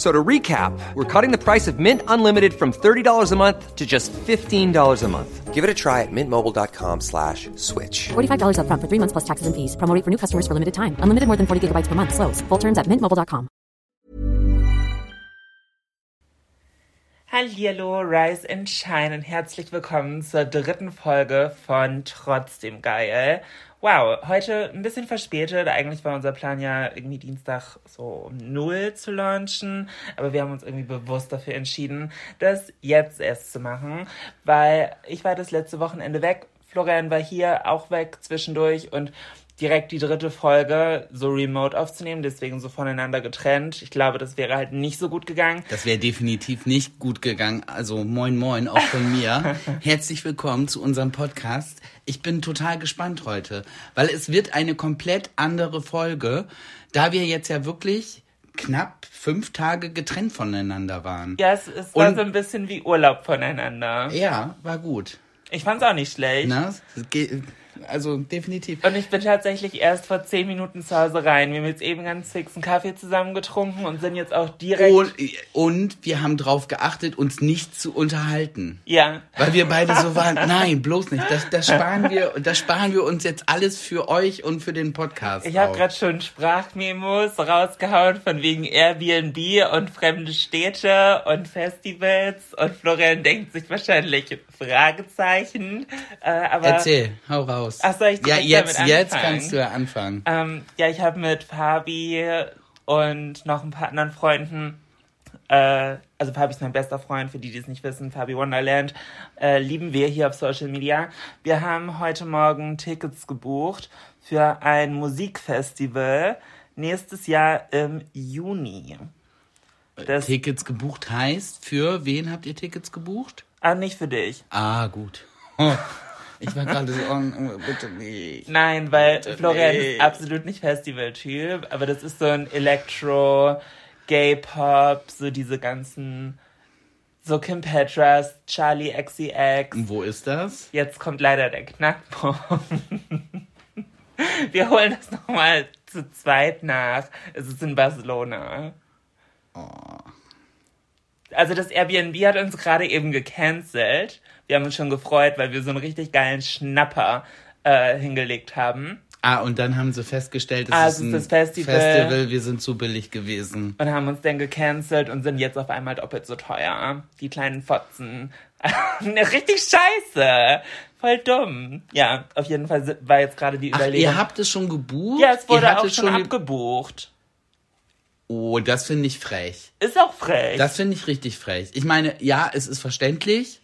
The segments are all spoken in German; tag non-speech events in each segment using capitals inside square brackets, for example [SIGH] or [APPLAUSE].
F- So to recap, we're cutting the price of Mint Unlimited from $30 a month to just $15 a month. Give it a try at mintmobile.com slash switch. $45 upfront for three months plus taxes and fees. Promo rate for new customers for limited time. Unlimited more than 40 gigabytes per month. Slows. Full terms at mintmobile.com. Hallihallo, Rise and Shine und herzlich willkommen zur dritten Folge von Trotzdem Geil. Wow, heute ein bisschen verspätet. Eigentlich war unser Plan ja irgendwie Dienstag so um null zu launchen, aber wir haben uns irgendwie bewusst dafür entschieden, das jetzt erst zu machen, weil ich war das letzte Wochenende weg. Florian war hier auch weg zwischendurch und direkt die dritte Folge so remote aufzunehmen, deswegen so voneinander getrennt. Ich glaube, das wäre halt nicht so gut gegangen. Das wäre definitiv nicht gut gegangen. Also moin moin auch von mir. [LAUGHS] Herzlich willkommen zu unserem Podcast. Ich bin total gespannt heute, weil es wird eine komplett andere Folge, da wir jetzt ja wirklich knapp fünf Tage getrennt voneinander waren. Ja, es, es war Und- so ein bisschen wie Urlaub voneinander. Ja, war gut. Ich fand's auch nicht schlecht. Na, also definitiv. Und ich bin tatsächlich erst vor zehn Minuten zu Hause rein. Wir haben jetzt eben ganz fix einen Kaffee zusammen getrunken und sind jetzt auch direkt. Und, und wir haben drauf geachtet, uns nicht zu unterhalten. ja. Weil wir beide so waren, nein, bloß nicht. Das, das, sparen wir, das sparen wir uns jetzt alles für euch und für den Podcast. Ich habe gerade schon Sprachmemos rausgehauen von wegen Airbnb und fremde Städte und Festivals und Florian denkt sich wahrscheinlich Fragezeichen. Äh, aber Erzähl, hau raus. Ach, soll ich Ja, jetzt, jetzt kannst du ja anfangen. Ähm, ja, ich habe mit Fabi und noch ein paar anderen Freunden, äh, also Fabi ist mein bester Freund, für die, die es nicht wissen, Fabi Wonderland, äh, lieben wir hier auf Social Media. Wir haben heute Morgen Tickets gebucht für ein Musikfestival nächstes Jahr im Juni. Das, Tickets gebucht heißt, für wen habt ihr Tickets gebucht? ah, nicht für dich. Ah, gut. [LAUGHS] Oh, ich war gerade so, oh, bitte nicht. Nein, weil Bitte Florian nicht. ist absolut nicht Festival-Typ, aber das ist so ein Electro, Gay-Pop, so diese ganzen, so Kim Petras, Charlie XCX. Wo ist das? Jetzt kommt leider der Knackpunkt. [LAUGHS] Wir holen das nochmal zu zweit nach. Es ist in Barcelona. Also das Airbnb hat uns gerade eben gecancelt. Wir haben uns schon gefreut, weil wir so einen richtig geilen Schnapper äh, hingelegt haben. Ah, und dann haben sie festgestellt, es Ah, ist es ein Festival. Festival, wir sind zu billig gewesen. Und haben uns dann gecancelt und sind jetzt auf einmal doppelt so teuer. Die kleinen Fotzen. [LAUGHS] Richtig scheiße. Voll dumm. Ja, auf jeden Fall war jetzt gerade die Ach, Überlegung. ihr habt es schon gebucht? ja, es wurde auch schon abgebucht. Oh, das finde ich frech. Ist auch frech. Das finde ich richtig frech. Ich meine, ja, es ist verständlich.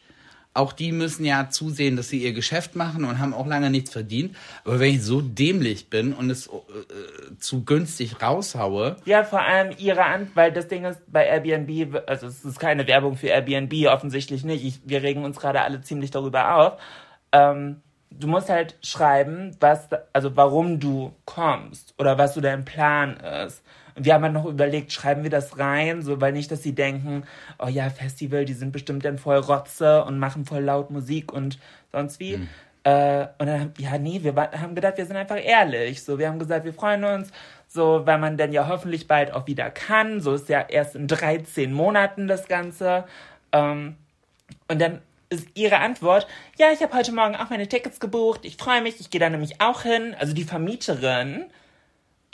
Auch die müssen ja zusehen, dass sie ihr Geschäft machen und haben auch lange nichts verdient. Aber wenn ich so dämlich bin und es äh, äh, zu günstig raushaue, Ja, vor allem ihre An, weil das Ding ist bei Airbnb, also es ist keine Werbung für Airbnb, offensichtlich nicht. Ich, wir regen uns gerade alle ziemlich darüber auf. Ähm, du musst halt schreiben, was, also warum du kommst oder was so dein Plan ist. Und wir haben halt noch überlegt, schreiben wir das rein, so weil nicht, dass sie denken, oh ja, Festival, die sind bestimmt dann voll Rotze und machen voll laut Musik und sonst wie. Äh, und dann, haben- ja, nee, wir haben gedacht, wir sind einfach ehrlich. So, wir haben gesagt, wir freuen uns, so, weil man dann ja hoffentlich bald auch wieder kann. So ist ja erst in 13 Monaten das Ganze. Ähm, und dann ist ihre Antwort, ja, ich habe heute Morgen auch meine Tickets gebucht, ich freue mich, ich gehe da nämlich auch hin, also die Vermieterin.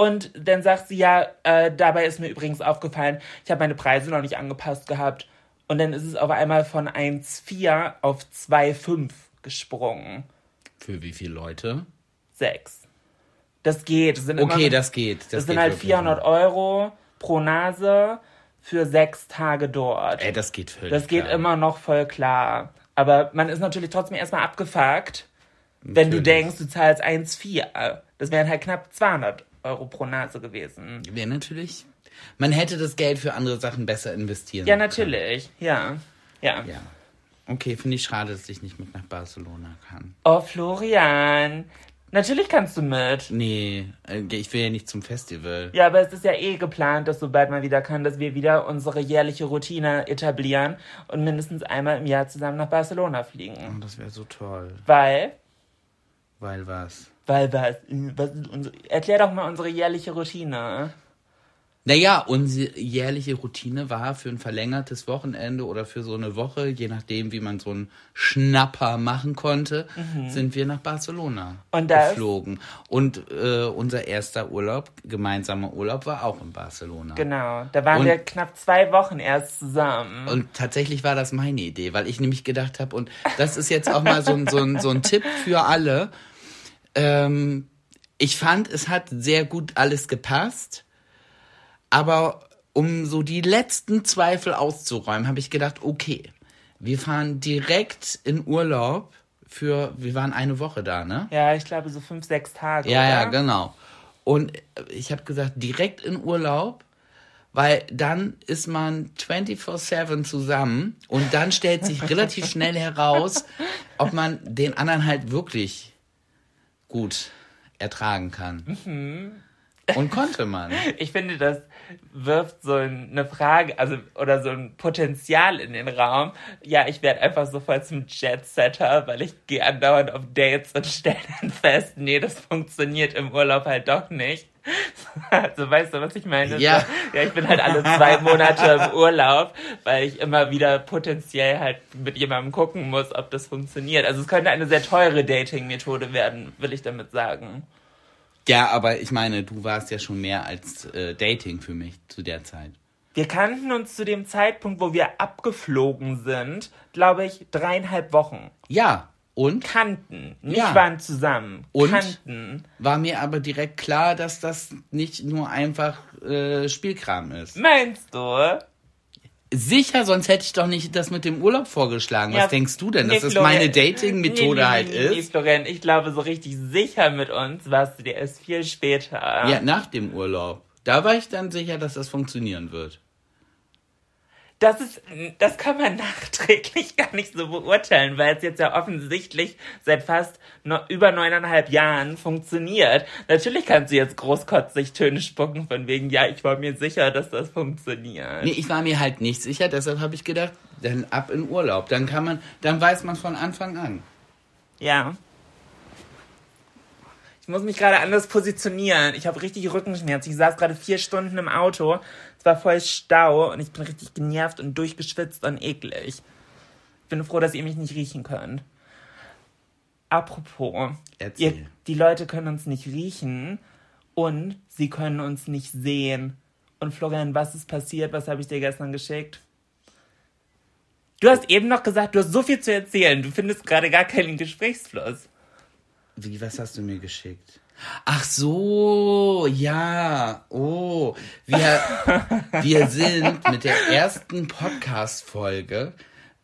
Und dann sagt sie, ja, äh, dabei ist mir übrigens aufgefallen, ich habe meine Preise noch nicht angepasst gehabt. Und dann ist es auf einmal von 1,4 auf 2,5 gesprungen. für wie viele Leute? Sechs. Das geht. Das sind immer Okay, noch- das geht. Das, Das, sind geht halt wirklich 400 noch. Euro pro Nase für sechs Tage dort. Ey, das geht völlig Das geht klar. immer noch voll klar. Aber man ist natürlich trotzdem erstmal abgefuckt, wenn du denkst, du zahlst 1,4. Das wären halt knapp 200 Euro pro Nase gewesen. Wäre natürlich. Man hätte das Geld für andere Sachen besser investieren. Ja, natürlich. Ja. Ja. Ja. Okay, finde ich schade, dass ich nicht mit nach Barcelona kann. Oh, Florian. Natürlich kannst du mit. Nee, äh, ich will ja nicht zum Festival. Ja, aber es ist ja eh geplant, dass sobald man wieder kann, dass wir wieder unsere jährliche Routine etablieren und mindestens einmal im Jahr zusammen nach Barcelona fliegen. Oh, das wäre so toll. Weil, Weil was? Weil was, was unsere, erklär doch mal unsere jährliche Routine. Naja, unsere jährliche Routine war für ein verlängertes Wochenende oder für so eine Woche, je nachdem, wie man so einen Schnapper machen konnte, sind wir nach Barcelona Mhm. Und geflogen. Und äh, unser erster Urlaub, gemeinsamer Urlaub, war auch in Barcelona. Genau, da waren Und- wir knapp zwei Wochen erst zusammen. Und tatsächlich war das meine Idee, weil ich nämlich gedacht habe, und das ist jetzt auch mal so ein, so ein, so ein Tipp für alle. Ähm, ich fand, es hat sehr gut alles gepasst, aber um so die letzten Zweifel auszuräumen, habe ich gedacht, okay, wir fahren direkt in Urlaub für, wir waren eine Woche da, ne? Ja, ich glaube so fünf, sechs Tage. Ja, ja, oder? genau. Und ich habe gesagt, direkt in Urlaub, weil dann ist man 24-7 zusammen und dann stellt sich [LAUGHS] relativ schnell heraus, ob man den anderen halt wirklich gut ertragen kann. Und konnte man. [LAUGHS] Ich finde, das wirft so eine Frage, also oder so ein Potenzial in den Raum. Ja, ich werde einfach sofort zum Jet-Setter, weil ich gehe andauernd auf Dates und stelle dann fest, nee, das funktioniert im Urlaub halt doch nicht. [LAUGHS] Also weißt du, was ich meine? Ja. Ja, ich bin halt alle zwei Monate im Urlaub, weil ich immer wieder potenziell halt mit jemandem gucken muss, ob das funktioniert. Also es könnte eine sehr teure Dating-Methode werden, will ich damit sagen. Ja, aber ich meine, du warst ja schon mehr als äh, Dating für mich zu der Zeit. Wir kannten uns zu dem Zeitpunkt, wo wir abgeflogen sind, glaube ich, dreieinhalb Wochen. Ja, und Kannten, nicht Ja. waren zusammen. Und? Kannten. war mir aber direkt klar, dass das nicht nur einfach äh, Spielkram ist. Meinst du? Sicher, sonst hätte ich doch nicht das mit dem Urlaub vorgeschlagen. Was Ja, denkst du denn, nee, dass das Florian- meine Dating-Methode Nee, nee, halt nee, nee, ist? Florian, ich glaube, so richtig sicher mit uns warst du dir erst viel später. Ja, nach dem Urlaub. Da war ich dann sicher, dass das funktionieren wird. Das ist, das kann man [LAUGHS] nachträglich gar nicht so beurteilen, weil es jetzt ja offensichtlich seit fast no, über neuneinhalb Jahren funktioniert. Natürlich kannst du jetzt großkotzig Töne spucken von wegen, ja, ich war mir sicher, dass das funktioniert. Nee, ich war mir halt nicht sicher, deshalb habe ich gedacht, dann ab in Urlaub. Dann kann man, dann weiß man von Anfang an. Ja. Ich muss mich gerade anders positionieren. Ich habe richtig Rückenschmerzen. Ich saß gerade vier Stunden im Auto. Es war voll Stau und ich bin richtig genervt und durchgeschwitzt und eklig. Ich bin froh, dass ihr mich nicht riechen könnt. Apropos, ihr, die Leute können uns nicht riechen und sie können uns nicht sehen. Und Florian, was ist passiert? Was habe ich dir gestern geschickt? Du hast eben noch gesagt, du hast so viel zu erzählen. Du findest gerade gar keinen Gesprächsfluss. Wie, was hast du mir geschickt? Ach so, ja. Oh, wir, wir [LAUGHS] sind mit der ersten Podcast-Folge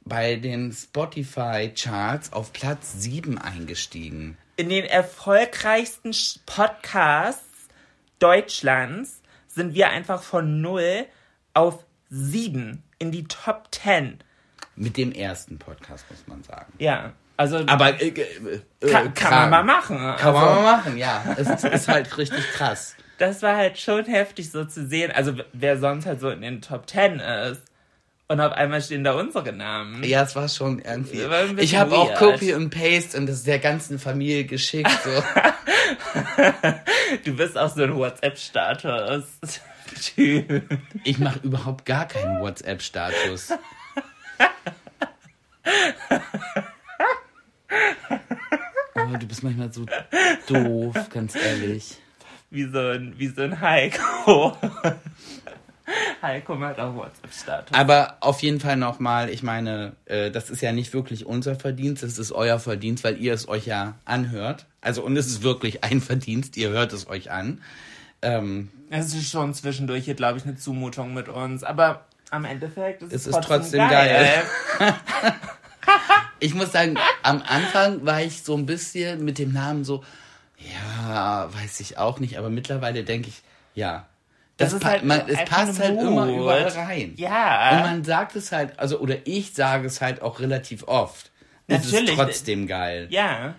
bei den Spotify-Charts auf Platz 7 eingestiegen. In den erfolgreichsten Podcasts Deutschlands sind wir einfach von 0 auf 7 in die Top 10. Mit dem ersten Podcast, muss man sagen. Ja, also Aber äh, äh, kann, kann man mal machen. Kann also, man mal machen, ja. Es ist, ist halt richtig krass. Das war halt schon heftig so zu sehen. Also wer sonst halt so in den Top 10 ist. Und auf einmal stehen da unsere Namen. Ja, es war schon irgendwie. War Ich habe auch. Copy und Paste und das der ganzen Familie geschickt. So. [LAUGHS] Du bist auch so ein WhatsApp-Status. Ich mache überhaupt gar keinen WhatsApp-Status. [LAUGHS] Oh, du bist manchmal so doof, ganz ehrlich. Wie so ein, wie so ein Heiko. Heiko macht auch WhatsApp-Status. Aber auf jeden Fall nochmal, ich meine, äh, das ist ja nicht wirklich unser Verdienst, das ist euer Verdienst, weil ihr es euch ja anhört. Also, und es ist wirklich ein Verdienst, ihr hört es euch an. Ähm, Es ist schon zwischendurch hier, glaube ich, eine Zumutung mit uns. Aber am Endeffekt ist Es es ist trotzdem, trotzdem geil. [LAUGHS] [LAUGHS] Ich muss sagen, am Anfang war ich so ein bisschen mit dem Namen so, ja, weiß ich auch nicht, aber mittlerweile denke ich, ja. Das, Das ist halt man, es passt halt immer überall rein. Ja. Und man sagt es halt, also, oder ich sage es halt auch relativ oft. Es ist Natürlich. trotzdem geil. Ja.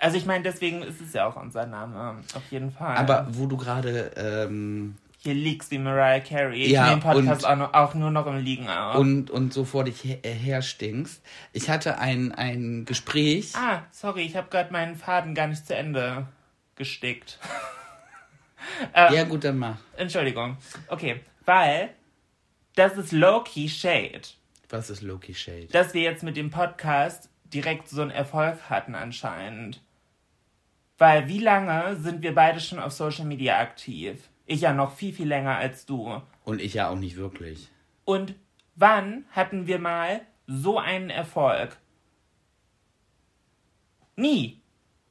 Also ich meine, deswegen ist es ja auch unser Name, auf jeden Fall. Aber wo du gerade ähm, hier liegst wie Mariah Carey. Ja, ich nehme Podcast und- auch, nur noch im Liegen auf. und, und so vor dich her, äh, herstinkst. Ich hatte ein, ein Gespräch. ah, sorry, ich habe gerade meinen Faden gar nicht zu Ende gestickt. [LAUGHS] Ja, gut, dann mach. Entschuldigung. Okay, weil das ist low-key Shade. Was ist Loki Shade? dass wir jetzt mit dem Podcast direkt so einen Erfolg hatten anscheinend. Weil wie lange sind wir beide schon auf Social Media aktiv? Ich ja noch viel, viel länger als du. Und ich ja auch nicht wirklich. Und wann hatten wir mal so einen Erfolg? Nie.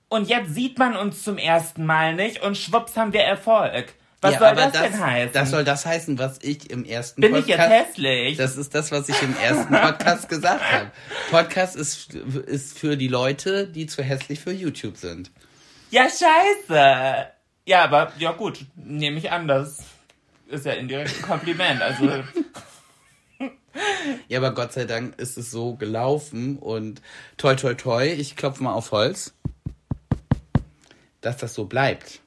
Und jetzt sieht man uns zum ersten Mal nicht und schwupps haben wir Erfolg. Was ja, soll aber das, denn heißen? Das soll das heißen, was ich im ersten Bin ich jetzt Podcast... hässlich? Das ist das, was ich im ersten Podcast gesagt habe. Podcast ist, ist für die Leute, die zu hässlich für YouTube sind. Ja, scheiße. Ja, aber ja gut, nehme ich an, das ist ja indirekt ein Kompliment. Also [LAUGHS] Ja, aber Gott sei Dank ist es so gelaufen und toi toi toi, ich klopfe mal auf Holz, dass das so bleibt.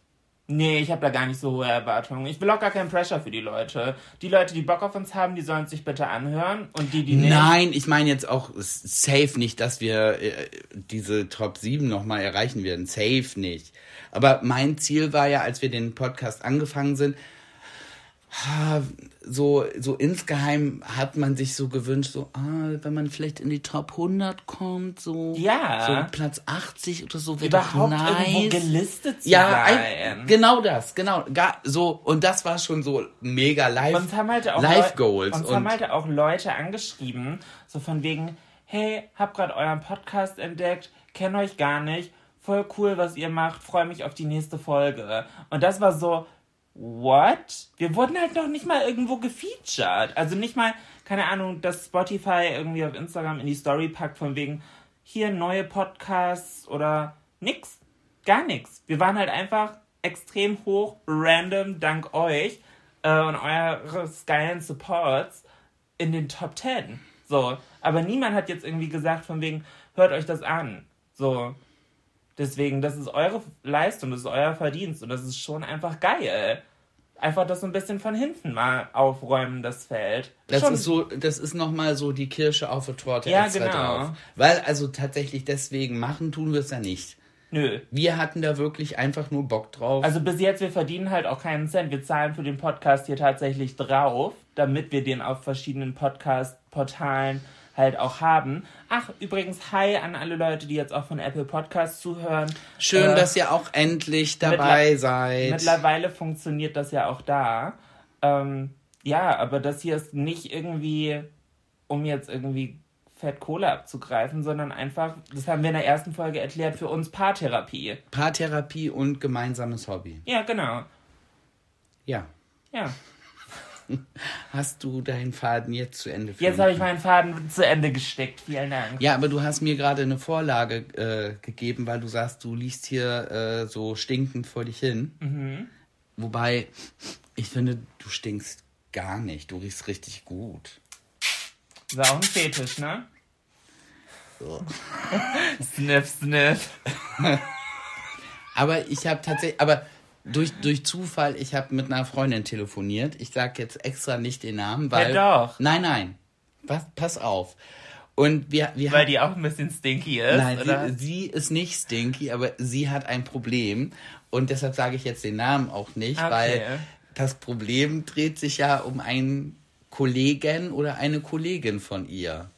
nee, ich habe da gar nicht so hohe Erwartungen. Ich will auch gar keinen Pressure für die Leute. Die Leute, die Bock auf uns haben, die sollen es sich bitte anhören und die, die nicht. Nein, ich meine jetzt auch safe nicht, dass wir äh, diese Top 7 nochmal erreichen werden. Safe nicht. Aber mein Ziel war ja, als wir den Podcast angefangen sind, so, so insgeheim hat man sich so gewünscht, so, ah, wenn man vielleicht in die Top 100 kommt, so, Ja. so Platz 80 oder so, wäre doch Überhaupt nice. irgendwo gelistet zu ja, sein. ein, genau das, genau, gar, so, und das war schon so mega live, Uns haben halt auch live Goals. Uns und haben halt auch Leute angeschrieben, so von wegen, hey, hab grad euren Podcast entdeckt, kenn euch gar nicht, voll cool, was ihr macht, freue mich auf die nächste Folge. Und das war so, what? Wir wurden halt noch nicht mal irgendwo gefeatured. Also nicht mal, keine Ahnung, dass Spotify irgendwie auf Instagram in die Story packt von wegen, hier neue Podcasts oder nix. Gar nichts. Wir waren halt einfach extrem hoch, random, dank euch äh, und eures geilen Supports in den Top 10. So. Aber niemand hat jetzt irgendwie gesagt, von wegen, hört euch das an. So. Deswegen, das ist eure Leistung, das ist euer Verdienst und das ist schon einfach geil. Einfach das so ein bisschen von hinten mal aufräumen, das Feld. Das schon, ist so, das ist nochmal so die Kirsche auf der Torte Ja, extra genau. drauf. Weil also tatsächlich deswegen machen tun wir es ja nicht. Nö. Wir hatten da wirklich einfach nur Bock drauf. Also bis jetzt, wir verdienen halt auch keinen Cent. Wir zahlen für den Podcast hier tatsächlich drauf, damit wir den auf verschiedenen Podcast-Portalen halt auch haben. Ach, übrigens, hi an alle Leute, die jetzt auch von Apple Podcasts zuhören. Schön, Äh, dass ihr auch endlich dabei mittler- seid. Mittlerweile funktioniert das ja auch da. Ähm, ja, aber das hier ist nicht irgendwie, um jetzt irgendwie Fett Kohle abzugreifen, sondern einfach, das haben wir in der ersten Folge erklärt, für uns Paartherapie. Paartherapie und gemeinsames Hobby. Ja, genau. Ja. Ja. [LAUGHS] Hast du deinen Faden jetzt zu Ende Jetzt habe ich meinen Faden zu Ende gesteckt. Vielen Dank. Ja, aber du hast mir gerade eine Vorlage äh, gegeben, weil du sagst, du liest hier äh, so stinkend vor dich hin. Mhm. Wobei, ich finde, du stinkst gar nicht. Du riechst richtig gut. Das ist auch ein Fetisch, ne? [LAUGHS] sniff, sniff. [LAUGHS] Aber ich habe tatsächlich, aber durch, durch Zufall, ich habe mit einer Freundin telefoniert. Ich sag jetzt extra nicht den Namen, weil. doch. Nein, nein. Was, pass auf. Und wir, wir Weil haben- die auch ein bisschen stinky ist, Nein, oder? sie, sie ist nicht stinky, aber sie hat ein Problem. Und deshalb sage ich jetzt den Namen auch nicht, Okay. weil das Problem dreht sich ja um einen Kollegen oder eine Kollegin von ihr.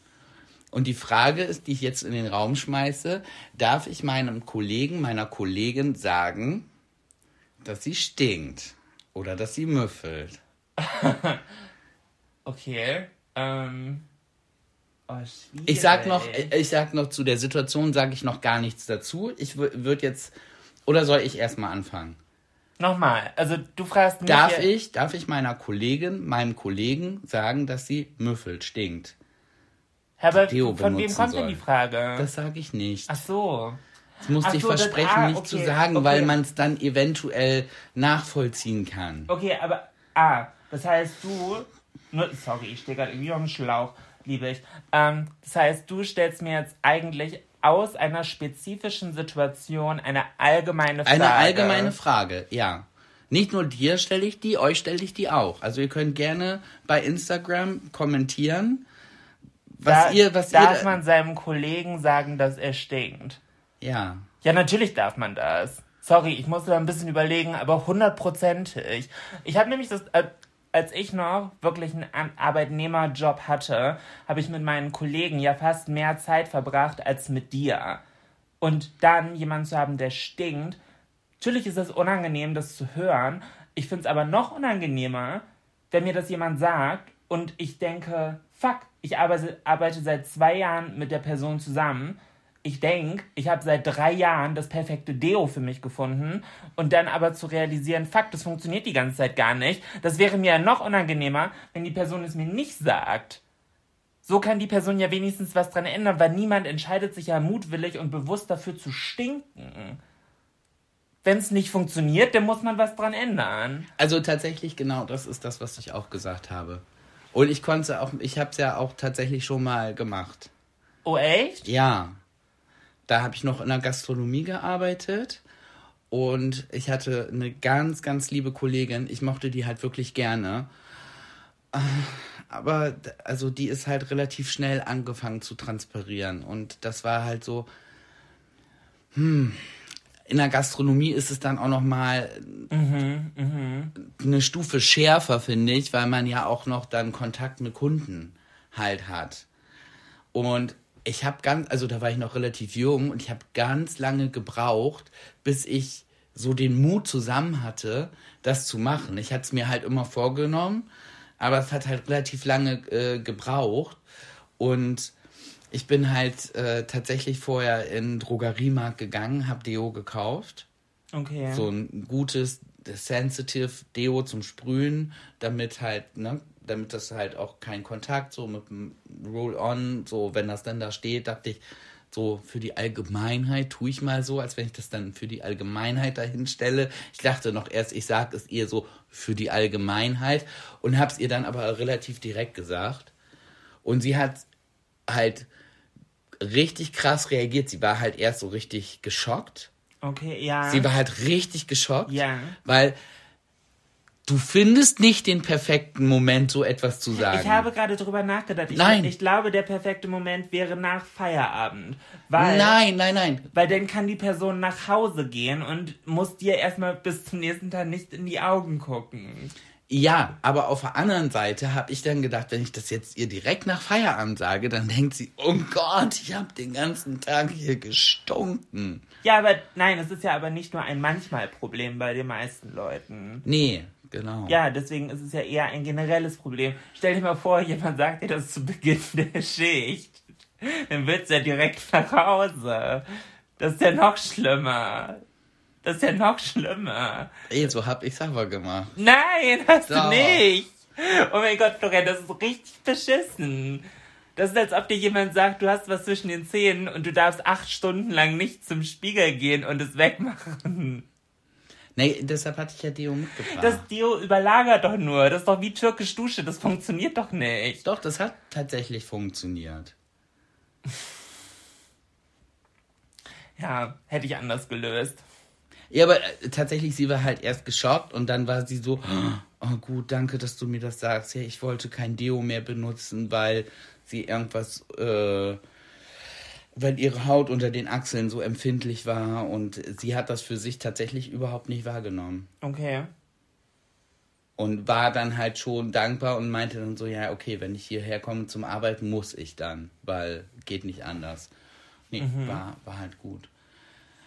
Und die Frage ist, die ich jetzt in den Raum schmeiße, darf ich meinem Kollegen, meiner Kollegin sagen, dass sie stinkt oder dass sie müffelt? [LAUGHS] Okay. Ähm. Oh. Ich sag noch, ich sag noch zu der Situation sage ich noch gar nichts dazu. Ich würde jetzt oder soll ich erstmal anfangen? Nochmal, also du fragst mich. Darf ich, darf ich meiner Kollegin, meinem Kollegen sagen, dass sie Müffel stinkt? Deo von wem kommt denn soll. die Frage? Das sage ich nicht. Ach so. Das musste ach ich so, das- versprechen, ah, nicht okay, zu sagen, okay. weil man es dann eventuell nachvollziehen kann. Okay, aber. Ah, das heißt, du. Nur, sorry, ich stehe gerade irgendwie auf dem Schlauch, liebe ich. Ähm, das heißt, du stellst mir jetzt eigentlich aus einer spezifischen Situation eine allgemeine Frage. Eine allgemeine Frage, ja. Nicht nur dir stelle ich die, euch stelle ich die auch. Also ihr könnt gerne bei Instagram kommentieren, was da, ihr, was darf ihr. man seinem Kollegen sagen, dass er stinkt? Ja. Ja, natürlich darf man das. Sorry, ich musste da ein bisschen überlegen, aber hundertprozentig. Ich habe nämlich das, äh, als ich noch wirklich einen Arbeitnehmerjob hatte, habe ich mit meinen Kollegen ja fast mehr Zeit verbracht als mit dir. Und dann jemanden zu haben, der stinkt, natürlich ist es unangenehm, das zu hören. Ich finde es aber noch unangenehmer, wenn mir das jemand sagt und ich denke, fuck, ich arbeite, arbeite seit zwei Jahren mit der Person zusammen. Ich denke, ich habe seit drei Jahren das perfekte Deo für mich gefunden und dann aber zu realisieren, fuck, das funktioniert die ganze Zeit gar nicht. Das wäre mir ja noch unangenehmer, wenn die Person es mir nicht sagt. So kann die Person ja wenigstens was dran ändern, weil niemand entscheidet sich ja mutwillig und bewusst dafür zu stinken. Wenn es nicht funktioniert, dann muss man was dran ändern. Also tatsächlich genau, das ist das, was ich auch gesagt habe. Und ich konnte auch, ich habe es ja auch tatsächlich schon mal gemacht. Oh, echt? Ja. Da habe ich noch in der Gastronomie gearbeitet und ich hatte eine ganz, ganz liebe Kollegin. Ich mochte die halt wirklich gerne. Aber also die ist halt relativ schnell angefangen zu transpirieren und das war halt so. Hm, in der Gastronomie ist es dann auch noch mal eine Stufe schärfer, finde ich, weil man ja auch noch dann Kontakt mit Kunden halt hat. Und ich habe ganz, also da war ich noch relativ jung und ich habe ganz lange gebraucht, bis ich so den Mut zusammen hatte, das zu machen. Ich hatte es mir halt immer vorgenommen, aber es hat halt relativ lange äh, gebraucht. Und ich bin halt äh, tatsächlich vorher in den Drogeriemarkt gegangen, habe Deo gekauft Okay. so ein gutes Sensitive Deo zum Sprühen, damit halt, ne, damit das halt auch kein Kontakt, so mit dem Roll-On, so wenn das dann da steht, dachte ich, so für die Allgemeinheit tue ich mal so, als wenn ich das dann für die Allgemeinheit dahin stelle. Ich dachte noch erst, ich sage es ihr so für die Allgemeinheit und habe es ihr dann aber relativ direkt gesagt. Und sie hat halt richtig krass reagiert. Sie war halt erst so richtig geschockt. Okay, ja. Sie war halt richtig geschockt, Ja. weil du findest nicht den perfekten Moment, so etwas zu sagen. Ich habe gerade drüber nachgedacht. Ich, Nein. ich glaube, der perfekte Moment wäre nach Feierabend. Weil, nein, nein, nein. Weil dann kann die Person nach Hause gehen und muss dir erstmal bis zum nächsten Tag nicht in die Augen gucken. Ja, aber auf der anderen Seite habe ich dann gedacht, wenn ich das jetzt ihr direkt nach Feierabend sage, dann denkt sie, oh Gott, ich habe den ganzen Tag hier gestunken. Ja, aber nein, es ist ja aber nicht nur ein manchmal Problem bei den meisten Leuten. Nee, genau. Ja, deswegen ist es ja eher ein generelles Problem. Stell dir mal vor, jemand sagt dir das zu Beginn [LAUGHS] der Schicht. Dann wird's ja direkt nach Hause. Das ist ja noch schlimmer. Das ist ja noch schlimmer. Ey, so hab ich's aber gemacht. Nein, hast Doch. du nicht. Oh mein Gott, Florian, das ist richtig beschissen. Das ist, als ob dir jemand sagt, du hast was zwischen den Zähnen und du darfst acht Stunden lang nicht zum Spiegel gehen und es wegmachen. Nee, deshalb hatte ich ja Deo mitgebracht. Das Deo überlagert doch nur. Das ist doch wie türkisch Dusche. Das funktioniert doch nicht. Doch, das hat tatsächlich funktioniert. [LAUGHS] Ja, hätte ich anders gelöst. Ja, aber äh, tatsächlich, sie war halt erst geschockt und dann war sie so, [GASPS] oh gut, danke, dass du mir das sagst. Ja, ich wollte kein Deo mehr benutzen, weil sie irgendwas, äh, weil ihre Haut unter den Achseln so empfindlich war und sie hat das für sich tatsächlich überhaupt nicht wahrgenommen. Okay. Und war dann halt schon dankbar und meinte dann so, ja, okay, wenn ich hierher komme zum Arbeiten, muss ich dann, weil geht nicht anders. Nee, war, war halt gut.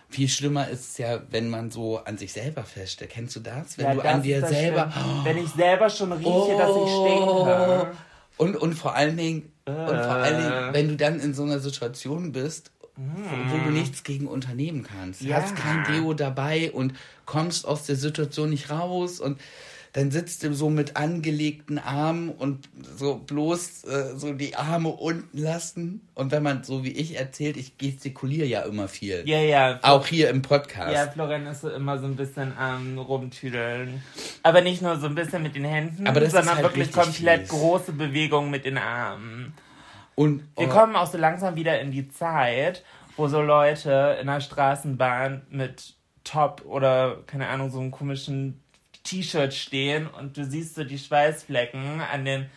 Viel schlimmer ist es ja, wenn man so an sich selber feststellt. Kennst du das? Wenn Ja, du das an dir selber. Schlimme. Wenn ich selber schon rieche, Oh. dass ich stinke. Und, und vor allen Dingen, und vor allen Äh. Wenn du dann in so einer Situation bist wo du nichts gegen unternehmen kannst. Du Ja. hast kein Deo dabei und kommst aus der Situation nicht raus und dann sitzt du so mit angelegten Armen und so bloß äh, so die Arme unten lassen. Und wenn man so wie ich erzählt, ich gestikuliere ja immer viel. Ja, ja. Auch hier im Podcast. Ja, Florian ist so immer so ein bisschen am Rumtüdeln. Aber nicht nur so ein bisschen mit den Händen, Aber das ist sondern halt wirklich komplett fies. große Bewegungen mit den Armen. Und Wir oh, kommen auch so langsam wieder in die Zeit, wo so Leute in der Straßenbahn mit Top oder, keine Ahnung, so einem komischen T-Shirt stehen und du siehst so die Schweißflecken an den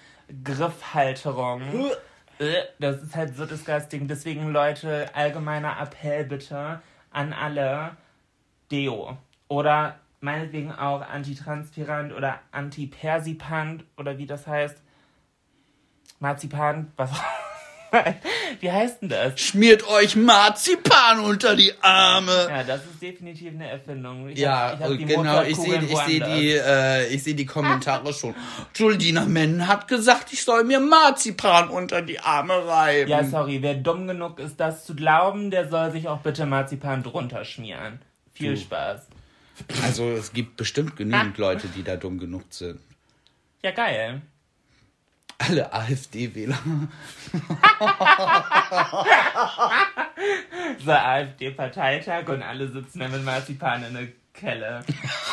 Griffhalterungen. Äh, Das ist halt so disgusting. Deswegen, Leute, allgemeiner Appell bitte an alle Deo. Oder meinetwegen auch Antitranspirant oder Antipersipant oder wie das heißt. Marzipan, was [LAUGHS] Wie heißt denn das? schmiert euch Marzipan unter die Arme. Ja, das ist definitiv eine Erfindung. Ich Ja, hab, ich hab die genau, ich sehe ich seh die, äh, ich seh die Kommentare schon. Juldina Men hat gesagt, ich soll mir Marzipan unter die Arme reiben. Ja, sorry, wer dumm genug ist, das zu glauben, der soll sich auch bitte Marzipan drunter schmieren. Viel Spaß. Also es gibt bestimmt genügend Leute, die da dumm genug sind. Ja, geil. Alle AfD-Wähler. [LAUGHS] So AfD-Parteitag und alle sitzen da mit Marzipan in der Kelle.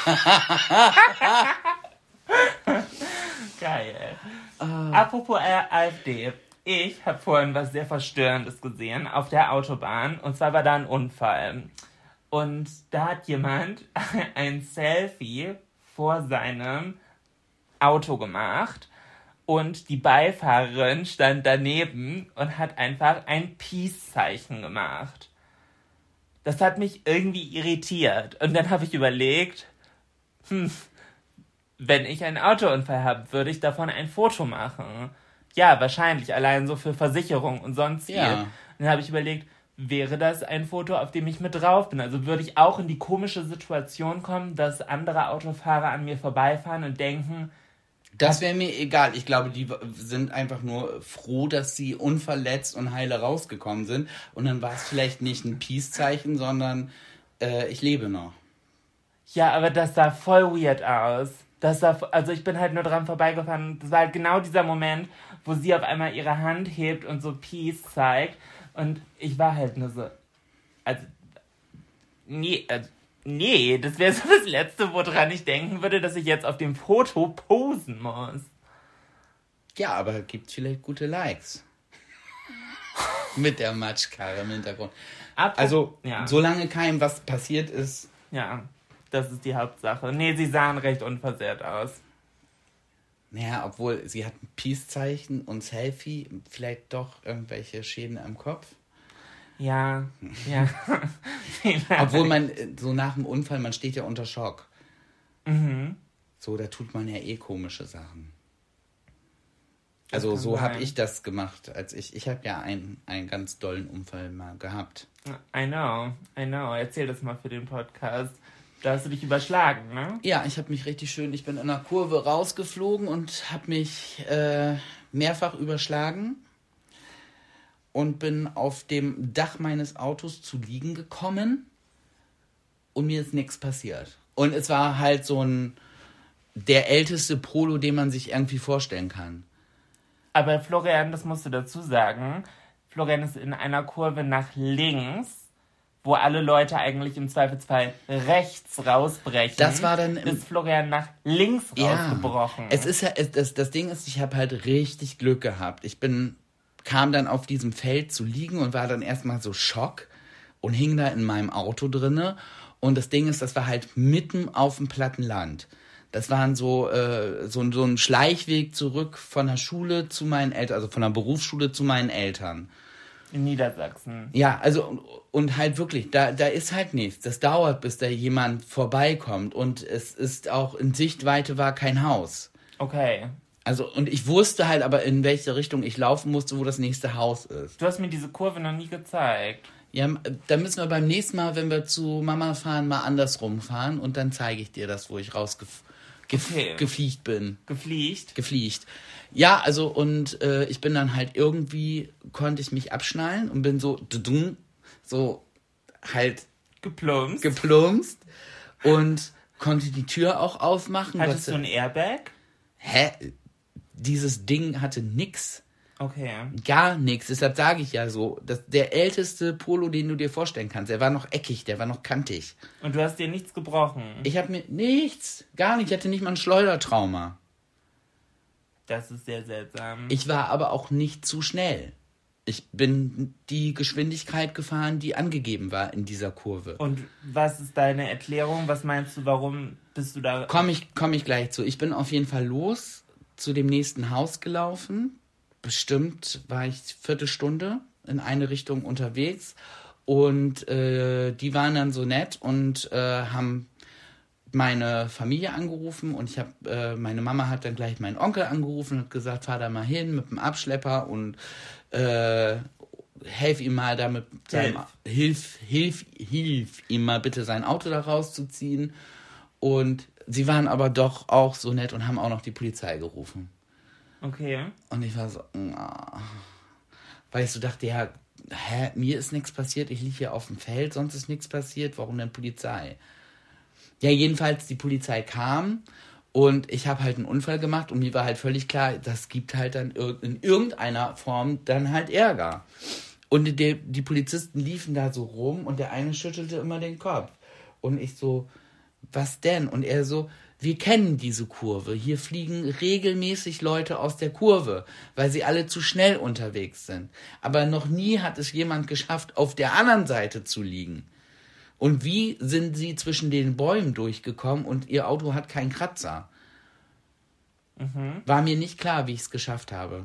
[LAUGHS] Geil. Apropos äh, AfD. Ich habe vorhin was sehr Verstörendes gesehen auf der Autobahn. Und zwar war da ein Unfall. Und da hat jemand [LAUGHS] ein Selfie vor seinem Auto gemacht. Und die Beifahrerin stand daneben und hat einfach ein Peace-Zeichen gemacht. Das hat mich irgendwie irritiert. Und dann habe ich überlegt, hm, wenn ich einen Autounfall habe, würde ich davon ein Foto machen. Ja, wahrscheinlich, allein so für Versicherung und sonst viel. Ja. Und dann habe ich überlegt, wäre das ein Foto, auf dem ich mit drauf bin? Also würde ich auch in die komische Situation kommen, dass andere Autofahrer an mir vorbeifahren und denken, Das wäre mir egal. Ich glaube, die sind einfach nur froh, dass sie unverletzt und heile rausgekommen sind. Und dann war es vielleicht nicht ein Peace-Zeichen, sondern äh, ich lebe noch. Ja, aber das sah voll weird aus. Das sah, also ich bin halt nur dran vorbeigefahren. Das war halt genau dieser Moment, wo sie auf einmal ihre Hand hebt und so Peace zeigt. Und ich war halt nur so, also, nee, also, nee, das wäre [LAUGHS] so das Letzte, woran ich denken würde, dass ich jetzt auf dem Foto posen muss. Ja, aber gibt vielleicht gute Likes. [LAUGHS] Mit der Matschkarre im Hintergrund. Apropos- Also, ja, solange keinem was passiert ist, ja, das ist die Hauptsache. Nee, sie sahen recht unversehrt aus. naja, obwohl sie hat ein Peace-Zeichen und Selfie, vielleicht doch irgendwelche Schäden am Kopf. Ja, ja. [LAUGHS] [LAUGHS] Obwohl man äh, so nach dem Unfall, man steht ja unter Schock. Mhm. So, da tut man ja eh komische Sachen. Also so habe ich das gemacht, als ich, ich habe ja einen, einen ganz dollen Unfall mal gehabt. I know, I know. Erzähl das mal für den Podcast. Da hast du dich überschlagen, ne? Ja, ich habe mich richtig schön, ich bin in einer Kurve rausgeflogen und habe mich äh, mehrfach überschlagen und bin auf dem Dach meines Autos zu liegen gekommen und mir ist nichts passiert. Und es war halt so ein der älteste Polo, den man sich irgendwie vorstellen kann. Aber Florian, das musst du dazu sagen. Florian ist in einer Kurve nach links, wo alle Leute eigentlich im Zweifelsfall rechts rausbrechen. Das war dann ist Florian nach links rausgebrochen. Es ist ja, es, das, das Ding ist, ich habe halt richtig Glück gehabt. Ich bin, kam dann auf diesem Feld zu liegen und war dann erstmal so Schock und hing da in meinem Auto drinne. Und das Ding ist, das war halt mitten auf dem platten Land. Das waren so, äh, so, ein- so ein Schleichweg zurück von der Schule zu meinen Eltern, also von der Berufsschule zu meinen Eltern. in Niedersachsen. Ja, also und, und halt wirklich, da, da ist halt nichts. Das dauert, bis da jemand vorbeikommt. Und es ist auch in Sichtweite war kein Haus. Okay. Also, und ich wusste halt aber, in welche Richtung ich laufen musste, wo das nächste Haus ist. Du hast mir diese Kurve noch nie gezeigt. Ja, da müssen wir beim nächsten Mal, wenn wir zu Mama fahren, mal andersrum fahren und dann zeige ich dir das, wo ich rausgefliegt Okay. gefliegt bin. Gefliegt. Gefliegt. Ja, also, und äh, ich bin dann halt irgendwie, konnte ich mich abschnallen und bin so, dudung, so halt Geplumpst. geplumpst und konnte die Tür auch aufmachen. Hattest du ein Airbag? Hä? Dieses Ding hatte nix. Okay. Gar nichts. Deshalb sage ich ja so, dass der älteste Polo, den du dir vorstellen kannst, der war noch eckig, der war noch kantig. Und du hast dir nichts gebrochen. Ich habe mir nichts, gar nicht, ich hatte nicht mal ein Schleudertrauma. Das ist sehr seltsam. Ich war aber auch nicht zu schnell. Ich bin die Geschwindigkeit gefahren, die angegeben war in dieser Kurve. Und was ist deine Erklärung? Was meinst du, warum bist du da? Komme ich, komm ich gleich zu. Ich bin auf jeden Fall los zu dem nächsten Haus gelaufen. Bestimmt war ich Viertelstunde in eine Richtung unterwegs. Und äh, die waren dann so nett und äh, haben meine Familie angerufen und ich habe äh, meine Mama hat dann gleich meinen Onkel angerufen und hat gesagt, fahr da mal hin mit dem Abschlepper und äh, helf ihm mal damit seinem, hilf hilf hilf ihm mal bitte sein Auto da rauszuziehen und sie waren aber doch auch so nett und haben auch noch die Polizei gerufen Okay. und ich war so ah. weil ich so dachte ja hä mir ist nichts passiert ich liege hier auf dem Feld sonst ist nichts passiert warum denn Polizei ja, jedenfalls die Polizei kam und ich habe halt einen Unfall gemacht und mir war halt völlig klar, das gibt halt dann in irgendeiner Form dann halt Ärger. Und die, die Polizisten liefen da so rum und der eine schüttelte immer den Kopf. Und ich so, was denn? Und er so, wir kennen diese Kurve. Hier fliegen regelmäßig Leute aus der Kurve, weil sie alle zu schnell unterwegs sind. Aber noch nie hat es jemand geschafft, auf der anderen Seite zu liegen. Und wie sind sie zwischen den Bäumen durchgekommen und ihr Auto hat keinen Kratzer? War mir nicht klar, wie ich es geschafft habe.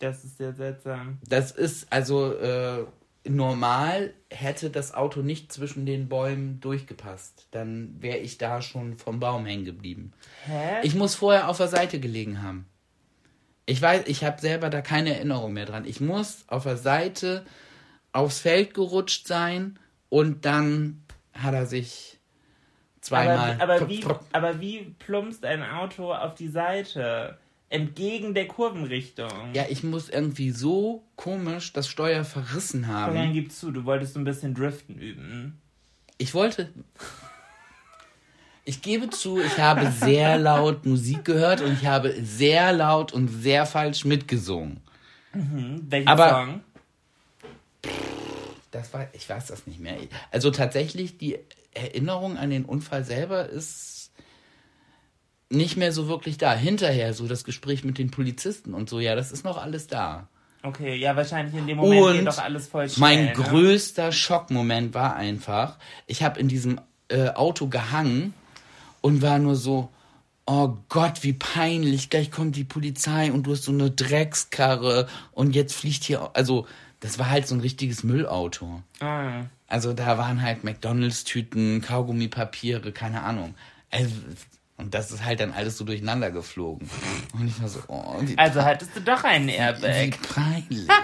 Das ist sehr seltsam. Das ist also äh, normal hätte das Auto nicht zwischen den Bäumen durchgepasst. Dann wäre ich da schon vom Baum hängen geblieben. Hä? Ich muss vorher auf der Seite gelegen haben. Ich weiß, ich habe selber da keine Erinnerung mehr dran. Ich muss auf der Seite aufs Feld gerutscht sein und dann hat er sich zweimal. aber, aber, wie, aber wie plumpst ein Auto auf die Seite? Entgegen der Kurvenrichtung. Ja, ich muss irgendwie so komisch das Steuer verrissen haben. gib zu, du wolltest so ein bisschen Driften üben. Ich wollte. Ich gebe zu, ich habe sehr laut Musik gehört und ich habe sehr laut und sehr falsch mitgesungen. Welchen Aber- Song? Das war, ich weiß das nicht mehr. Also tatsächlich, die Erinnerung an den Unfall selber ist nicht mehr so wirklich da. Hinterher, so das Gespräch mit den Polizisten und so, ja, das ist noch alles da. Okay, ja, wahrscheinlich in dem Moment geht Und doch alles voll schnell. mein ne? größter Schockmoment war einfach, ich habe in diesem äh, Auto gehangen und war nur so, oh Gott, wie peinlich, gleich kommt die Polizei und du hast so eine Dreckskarre und jetzt fliegt hier, also das war halt so ein richtiges Müllauto. Ah. Also da waren halt McDonalds-Tüten, Kaugummipapiere, keine Ahnung. Also, und das ist halt dann alles so durcheinander geflogen. Und ich war so, oh, wie, Also hattest du doch einen wie Airbag. peinlich. [LAUGHS]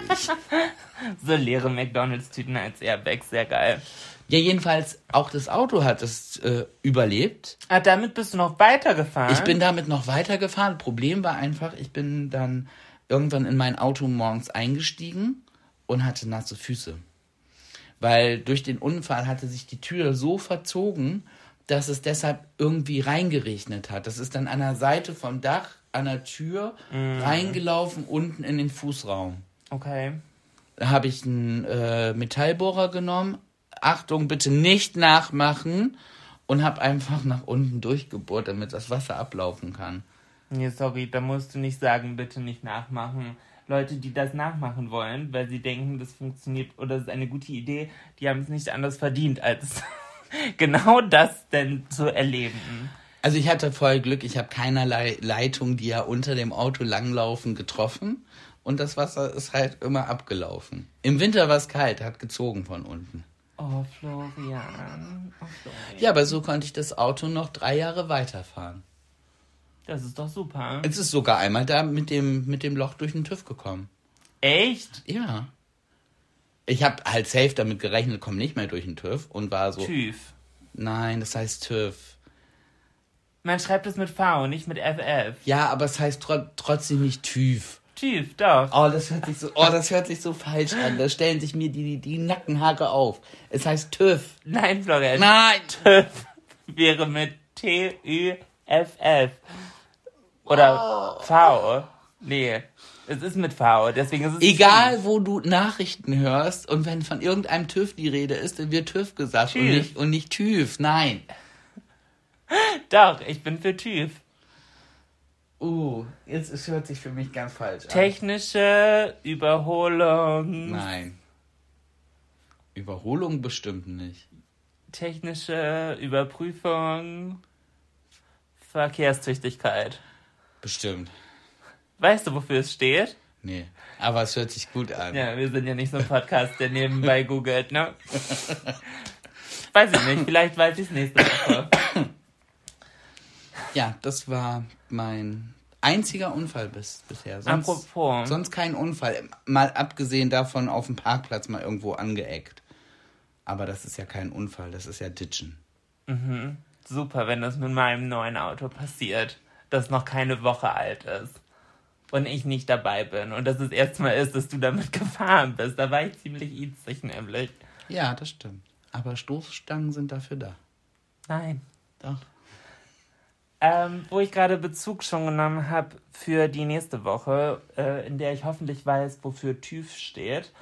So leere McDonalds-Tüten als Airbag, sehr geil. Ja, jedenfalls, auch das Auto hat es äh, überlebt. Ah, damit bist du noch weitergefahren? Ich bin damit noch weitergefahren. Problem war einfach, ich bin dann irgendwann in mein Auto morgens eingestiegen und hatte nasse Füße. Weil durch den Unfall hatte sich die Tür so verzogen, dass es deshalb irgendwie reingeregnet hat. Das ist dann an der Seite vom Dach, an der Tür, reingelaufen, unten in den Fußraum. Okay. Da habe ich einen äh, Metallbohrer genommen. Achtung, bitte nicht nachmachen. Und habe einfach nach unten durchgebohrt, damit das Wasser ablaufen kann. Nee, sorry, da musst du nicht sagen, bitte nicht nachmachen. Leute, die das nachmachen wollen, weil sie denken, das funktioniert oder das ist eine gute Idee, die haben es nicht anders verdient, als [LAUGHS] genau das denn zu erleben. Also ich hatte voll Glück, ich habe keinerlei Leitung, die ja unter dem Auto langlaufen, getroffen. Und das Wasser ist halt immer abgelaufen. Im Winter war es kalt, hat gezogen von unten. Oh, Florian. Oh, Florian. Ja, aber so konnte ich das Auto noch drei Jahre weiterfahren. Das ist doch super. Es ist sogar einmal da mit dem, mit dem Loch durch den TÜV gekommen. Echt? Ja. Ich habe halt safe damit gerechnet, komm nicht mehr durch den TÜV und war so, TÜV. nein, das heißt TÜV. Man schreibt es mit V, nicht mit FF. Ja, aber es heißt tro trotzdem nicht TÜV. TÜV, doch. Oh, das hört sich so, oh, das hört sich so falsch an. Da stellen sich mir die, die, die Nackenhaare auf. Es heißt TÜV. Nein, Florian. Nein! TÜV wäre mit T-Ü-F-F. Oder V. Nee, es ist mit V, deswegen ist es Egal, wo du Nachrichten hörst und wenn von irgendeinem TÜV die Rede ist, dann wird TÜV gesagt und TÜV. nicht, und nicht TÜV. Nein. [LAUGHS] Doch, ich bin für TÜV. Uh, jetzt es hört sich für mich ganz falsch an. Technische Überholung. Nein. Überholung bestimmt nicht. Technische Überprüfung. Verkehrstüchtigkeit. Bestimmt. Weißt du, wofür es steht? Nee. Aber es hört sich gut an. Ja, wir sind ja nicht so ein Podcast, der nebenbei [LAUGHS] googelt, ne? Weiß ich nicht, vielleicht weiß ich es nächste Woche. Ja, das war mein einziger Unfall bis, bisher. Sonst, Apropos. Sonst kein Unfall. Mal abgesehen davon auf dem Parkplatz mal irgendwo angeeckt. Aber das ist ja kein Unfall, das ist ja Ditchen. Super, wenn das mit meinem neuen Auto passiert, das noch keine Woche alt ist. Und ich nicht dabei bin. Und das das erste Mal ist, dass du damit [LAUGHS] gefahren bist. Da war ich ziemlich itzig nämlich. Ja, das stimmt. Aber Stoßstangen sind dafür da. Nein. Doch. Ähm, wo ich gerade Bezug schon genommen habe für die nächste Woche, äh, in der ich hoffentlich weiß, wofür TÜV steht.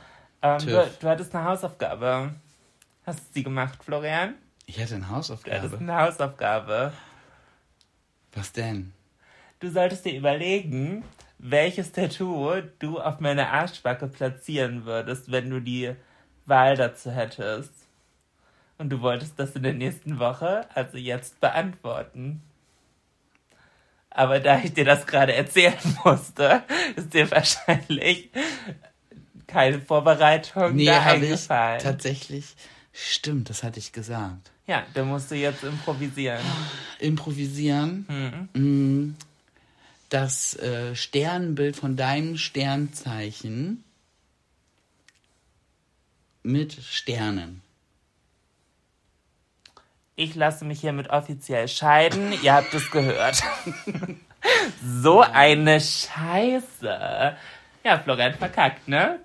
Ähm, du, TÜV. du hattest eine Hausaufgabe. Hast du sie gemacht, Florian? Ich hatte eine Du hattest Hausaufgabe. eine Hausaufgabe. Was denn? Du solltest dir überlegen, welches Tattoo du auf meiner Arschbacke platzieren würdest, wenn du die Wahl dazu hättest. Und du wolltest das in der nächsten Woche, also jetzt, beantworten. Aber da ich dir das gerade erzählen [LAUGHS] musste, ist dir wahrscheinlich keine Vorbereitung Nee, da habe ich eingefallen. tatsächlich. Stimmt, das hatte ich gesagt. ja, da musst du jetzt improvisieren. Improvisieren. Mm, Das äh, Sternbild von deinem Sternzeichen mit Sternen. Ich lasse mich hiermit offiziell scheiden. Ihr habt es gehört. [LAUGHS] so eine Scheiße. Ja, Florian verkackt, ne?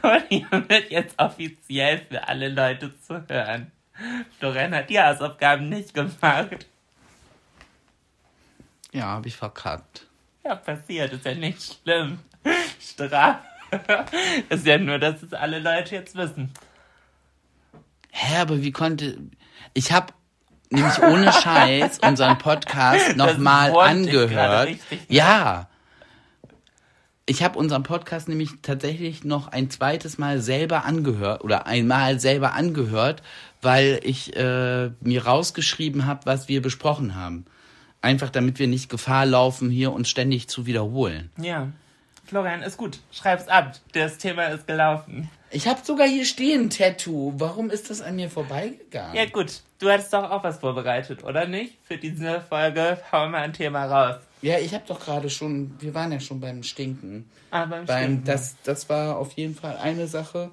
Und hiermit jetzt offiziell für alle Leute zu hören. Florian hat die Hausaufgaben nicht gemacht. Ja, habe ich verkackt. Ja, passiert, ist ja nicht schlimm. Strafe. [LAUGHS] Ist ja nur, dass es alle Leute jetzt wissen. Hä, aber wie konnte. Ich habe nämlich ohne [LAUGHS] Scheiß unseren Podcast nochmal angehört. richtig? Ja. Ich habe unseren Podcast nämlich tatsächlich noch ein zweites Mal selber angehört oder einmal selber angehört, weil ich äh, mir rausgeschrieben habe, was wir besprochen haben. Einfach damit wir nicht Gefahr laufen, hier uns ständig zu wiederholen. Ja. Florian, ist gut. Schreib's ab. Das Thema ist gelaufen. Ich habe sogar hier stehen Tattoo. Warum ist das an mir vorbeigegangen? Ja, gut. Du hattest doch auch was vorbereitet, oder nicht? Für diese Folge hauen wir ein Thema raus. Ja, ich habe doch gerade schon, wir waren ja schon beim Stinken. Ah, beim Beim, Stinken. das, das war auf jeden Fall eine Sache,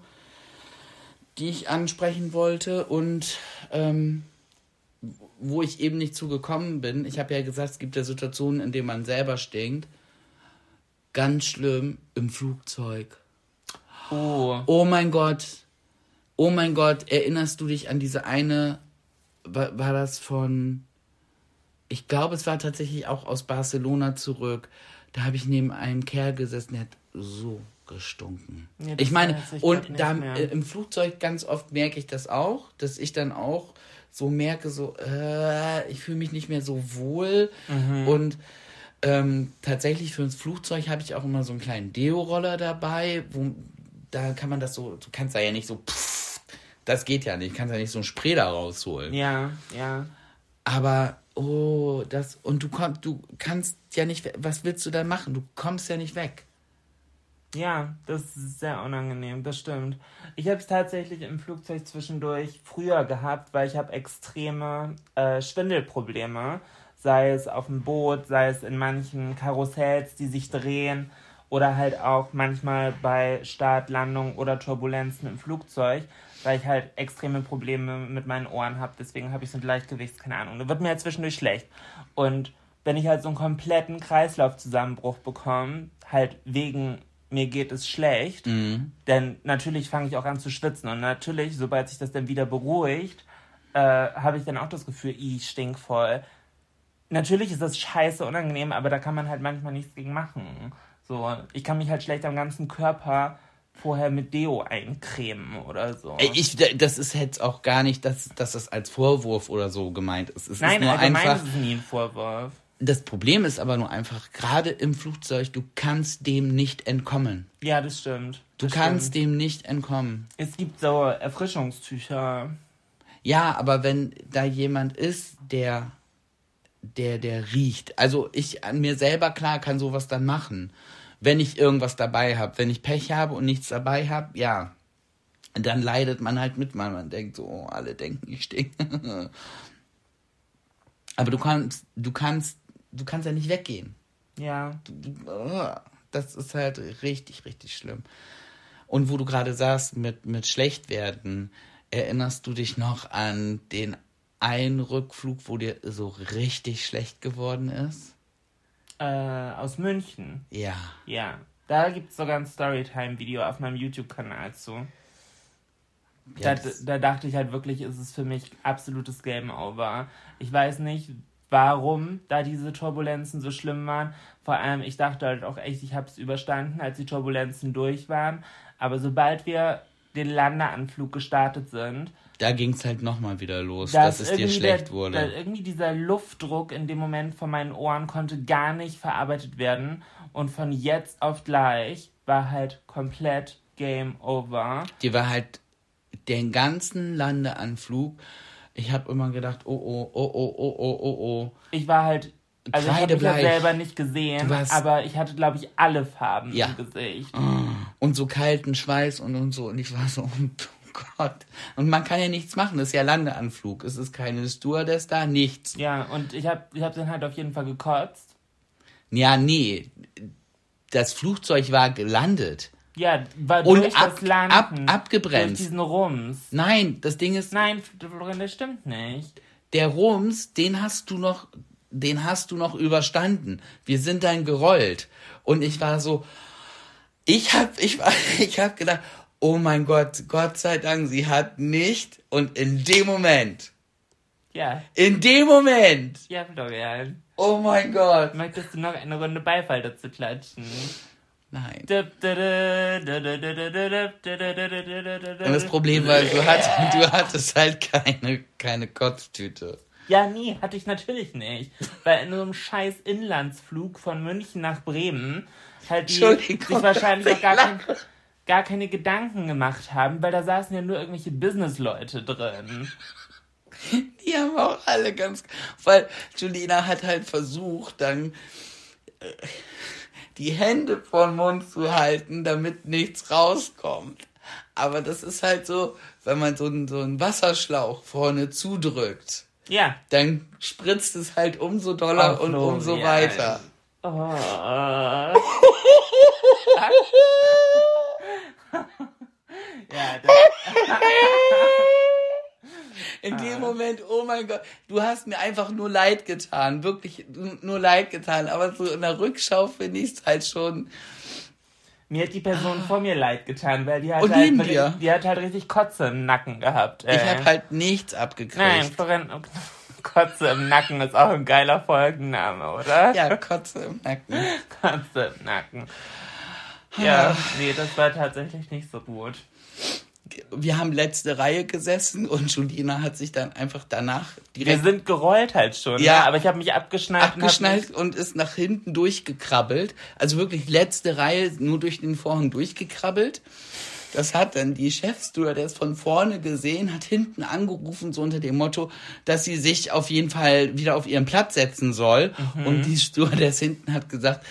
die ich ansprechen wollte und ähm, wo ich eben nicht zugekommen bin. Ich habe ja gesagt, es gibt ja Situationen, in denen man selber stinkt. Ganz schlimm im Flugzeug. Oh. Oh mein Gott. Oh mein Gott, erinnerst du dich an diese eine, war, war das von, ich glaube, es war tatsächlich auch aus Barcelona zurück. Da habe ich neben einem Kerl gesessen, der hat so gestunken. Ja, ich meine, und da mehr. äh, im Flugzeug ganz oft merke ich das auch, dass ich dann auch so merke, so, äh, ich fühle mich nicht mehr so wohl. Mhm. Und ähm, tatsächlich für ins Flugzeug habe ich auch immer so einen kleinen Deo-Roller dabei, wo da kann man das so, du kannst da ja nicht so, pff, das geht ja nicht, kannst ja nicht so ein Spray da rausholen. Ja, ja. Aber, oh, das, und du kommst, du kannst ja nicht, was willst du dann machen? Du kommst ja nicht weg. Ja, das ist sehr unangenehm, das stimmt. Ich habe es tatsächlich im Flugzeug zwischendurch früher gehabt, weil ich habe extreme äh, Schwindelprobleme, sei es auf dem Boot, sei es in manchen Karussells, die sich drehen oder halt auch manchmal bei Start, Landung oder Turbulenzen im Flugzeug, weil ich halt extreme Probleme mit meinen Ohren habe. Deswegen habe ich so ein Gleichgewicht, keine Ahnung. Da wird mir halt zwischendurch schlecht. Und wenn ich halt so einen kompletten Kreislaufzusammenbruch bekomme, halt wegen mir geht es schlecht, denn natürlich fange ich auch an zu schwitzen und natürlich, sobald sich das dann wieder beruhigt, äh, habe ich dann auch das Gefühl, ich stink voll. Natürlich ist das scheiße unangenehm, aber da kann man halt manchmal nichts gegen machen. So, ich kann mich halt schlecht am ganzen Körper vorher mit Deo eincremen oder so. Ich, das ist jetzt auch gar nicht, dass, dass das als Vorwurf oder so gemeint ist. Es Nein, ist nur allgemein einfach. ist es nie ein Vorwurf. Das Problem ist aber nur einfach, gerade im Flugzeug, du kannst dem nicht entkommen. Ja, das stimmt. Du das kannst Stimmt. dem nicht entkommen. Es gibt so Erfrischungstücher. Ja, aber wenn da jemand ist, der, der, der riecht. Also ich an mir selber klar kann sowas dann machen. Wenn ich irgendwas dabei habe. Wenn ich Pech habe und nichts dabei habe, ja. Dann leidet man halt mit, weil man denkt so, oh, alle denken, ich stinke. [LAUGHS] aber du kannst, du kannst, du kannst ja nicht weggehen. Ja. Oh, Das ist halt richtig, richtig schlimm. Und wo du gerade sagst, mit, mit schlecht werden, erinnerst du dich noch an den einen Rückflug, wo dir so richtig schlecht geworden ist? Äh, aus München. Ja. Ja. Da gibt es sogar ein Storytime-Video auf meinem YouTube-Kanal zu. Ja, da, da dachte ich halt wirklich, ist es für mich absolutes Game Over. Ich weiß nicht, warum da diese Turbulenzen so schlimm waren. Vor allem, ich dachte halt auch echt, ich habe es überstanden, als die Turbulenzen durch waren. Aber sobald wir den Landeanflug gestartet sind, Da ging es halt nochmal wieder los, dass es dir schlecht der, wurde. Irgendwie dieser Luftdruck in dem Moment von meinen Ohren konnte gar nicht verarbeitet werden. Und von jetzt auf gleich war halt komplett Game Over. Dir war halt den ganzen Landeanflug. Ich habe immer gedacht, oh oh, oh oh, oh oh, oh oh. Ich war halt, also ich habe mich selber nicht gesehen, aber ich hatte, glaube ich, alle Farben Ja. im Gesicht. Und so kalten Schweiß und, und so. Und ich war so, [LAUGHS] oh Gott. Und man kann ja nichts machen. Das ist ja Landeanflug. Es ist keine Stewardess da, nichts. Ja, und ich habe ich hab dann halt auf jeden Fall gekotzt. Ja, nee. Das Flugzeug war gelandet. Ja, war Und durch ab- das Landen. ab- abgebremst. Durch diesen Rums. Nein, das Ding ist, Nein, Florian, das stimmt nicht. der Rums, den hast du noch, den hast du noch überstanden. Wir sind dann gerollt. Und ich war so, ich hab, ich war, [LAUGHS] ich hab gedacht, oh mein Gott, Gott sei Dank, sie hat nicht. Und in dem Moment, Ja, in dem Moment, ja, Florian. oh mein Gott. Möchtest du noch eine Runde Beifall dazu klatschen? Nein. Und das Problem war, du hattest, du hattest halt keine, keine Kotztüte. Ja, nie, hatte ich natürlich nicht. Weil in so einem scheiß Inlandsflug von München nach Bremen halt die sich wahrscheinlich auch gar, kein, gar keine Gedanken gemacht haben, weil da saßen ja nur irgendwelche Businessleute drin. Die haben auch alle ganz, weil Julina hat halt versucht, dann äh, die Hände vor den Mund zu halten, damit nichts rauskommt. Aber das ist halt so, wenn man so einen, so einen Wasserschlauch vorne zudrückt, Ja. dann spritzt es halt umso doller Oh, und umso Florian. weiter. Oh. [LAUGHS] ja, das, [LAUGHS] In Ah. dem Moment, oh mein Gott, du hast mir einfach nur leid getan, wirklich nur leid getan. Aber so in der Rückschau finde ich es halt schon. mir hat die Person vor mir leid getan, weil die hat, Und halt, dir? die hat halt richtig Kotze im Nacken gehabt. Ich ey. habe halt nichts abgekriegt. Nein, Florian, [LAUGHS] Kotze im Nacken ist auch ein geiler Folgenname, oder? Ja, Kotze im Nacken. [LAUGHS] Kotze im Nacken. Ja, nee, das war tatsächlich nicht so gut. Wir haben letzte Reihe gesessen und Julina hat sich dann einfach danach Wir direkt sind gerollt halt schon, Ja. ja, aber ich habe mich abgeschnallt. und abgeschnallt und ist nach hinten durchgekrabbelt. Also wirklich letzte Reihe, nur durch den Vorhang durchgekrabbelt. Das hat dann die Chefstewardess von vorne gesehen, hat hinten angerufen, so unter dem Motto, dass sie sich auf jeden Fall wieder auf ihren Platz setzen soll. Und die Stewardess hinten hat gesagt,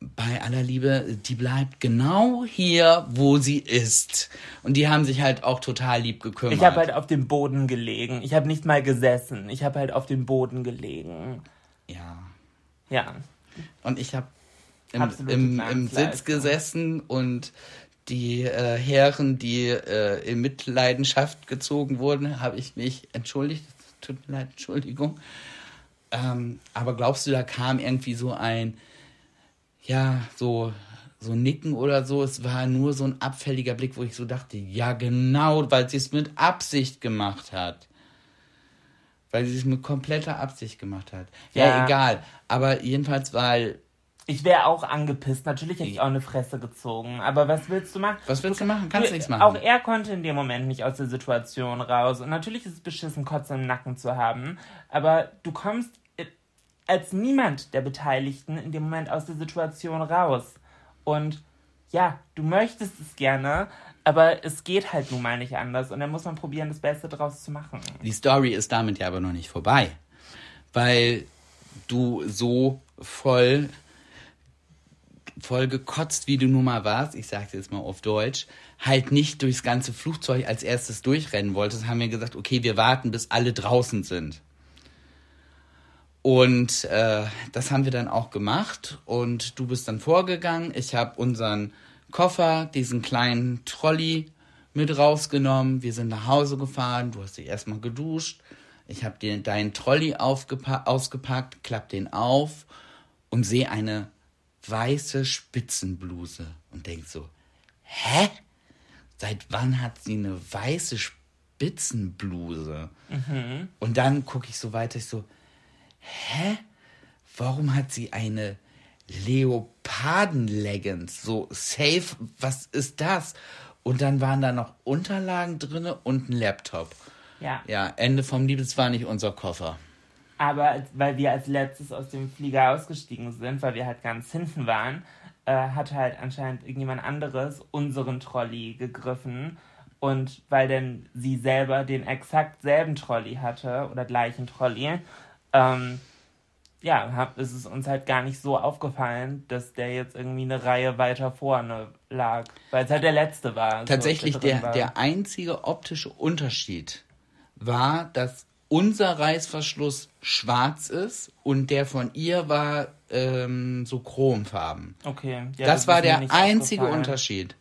bei aller Liebe, die bleibt genau hier, wo sie ist. Und die haben sich halt auch total lieb gekümmert. Ich habe halt auf dem Boden gelegen. Ich habe nicht mal gesessen. Ich habe halt auf dem Boden gelegen. ja. Ja. Und ich habe im, im, im. Sitz gesessen und die äh, Herren, die äh, in Mitleidenschaft gezogen wurden, habe ich mich entschuldigt. Tut mir leid, Entschuldigung. Ähm, aber glaubst du, da kam irgendwie so ein, ja, so, so Nicken oder so? Es war nur so ein abfälliger Blick, wo ich so dachte, ja, genau, weil sie es mit Absicht gemacht hat. Weil sie es mit kompletter Absicht gemacht hat. Ja, Ja. egal. Aber jedenfalls, weil, Ich wäre auch angepisst. Natürlich hätte ich auch eine Fresse gezogen. Aber was willst du machen? was willst du machen? Kannst Du- nichts machen. Auch er konnte in dem Moment nicht aus der Situation raus. Und natürlich ist es beschissen, Kotze im Nacken zu haben. Aber du kommst als niemand der Beteiligten in dem Moment aus der Situation raus. Und ja, du möchtest es gerne, aber es geht halt nun mal nicht anders. Und dann muss man probieren, das Beste draus zu machen. Die Story ist damit ja aber noch nicht vorbei. Weil du so voll, voll gekotzt, wie du nun mal warst, ich sag's jetzt mal auf Deutsch, halt nicht durchs ganze Flugzeug als erstes durchrennen wolltest, haben wir gesagt, okay, wir warten, bis alle draußen sind. Und äh, das haben wir dann auch gemacht und du bist dann vorgegangen. Ich habe unseren Koffer, diesen kleinen Trolley mit rausgenommen. Wir sind nach Hause gefahren. Du hast dich erstmal geduscht. Ich habe dir deinen Trolley ausgepackt, klapp den auf und sehe eine weiße Spitzenbluse und denk so, hä? Seit wann hat sie eine weiße Spitzenbluse? Und dann gucke ich so weiter, ich so, hä? Warum hat sie eine Leoparden-Leggings? So safe, was ist das? Und dann waren da noch Unterlagen drinne und ein Laptop. Ja. Ja, Ende vom Lied, es war nicht unser Koffer. Aber weil wir als letztes aus dem Flieger ausgestiegen sind, weil wir halt ganz hinten waren, äh, hat halt anscheinend irgendjemand anderes unseren Trolley gegriffen. Und weil denn sie selber den exakt selben Trolley hatte oder gleichen Trolley, ähm, ja, hab, ist es uns halt gar nicht so aufgefallen, dass der jetzt irgendwie eine Reihe weiter vorne lag. Weil es halt der letzte war. so, Tatsächlich, drin der, war. der einzige optische Unterschied war, dass unser Reißverschluss schwarz ist und der von ihr war ähm, so chromfarben. Okay. Ja, das, war ist mir der einzige. Unterschied.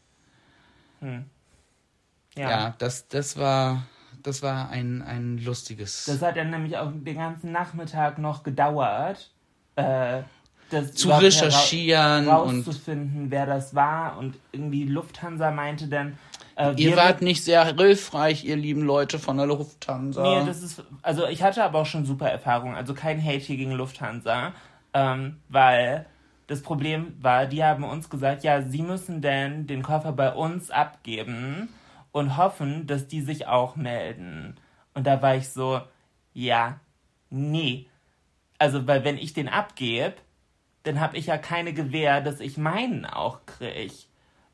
Ja. Ja, das, das war, das war ein, ein lustiges. Das hat dann nämlich auch den ganzen Nachmittag noch gedauert, äh, das Zu recherchieren hera- und- rauszufinden, wer das war. Und irgendwie Lufthansa meinte dann, äh, ihr wart nicht sehr hilfreich, ihr lieben Leute von der Lufthansa. Nee, das ist, also ich hatte aber auch schon super Erfahrungen, also kein Hate hier gegen Lufthansa, ähm, weil das Problem war, die haben uns gesagt, ja, sie müssen denn den Koffer bei uns abgeben und hoffen, dass die sich auch melden. Und da war ich so, ja, nee. Also, weil wenn ich den abgebe, dann habe ich ja keine Gewähr, dass ich meinen auch krieg.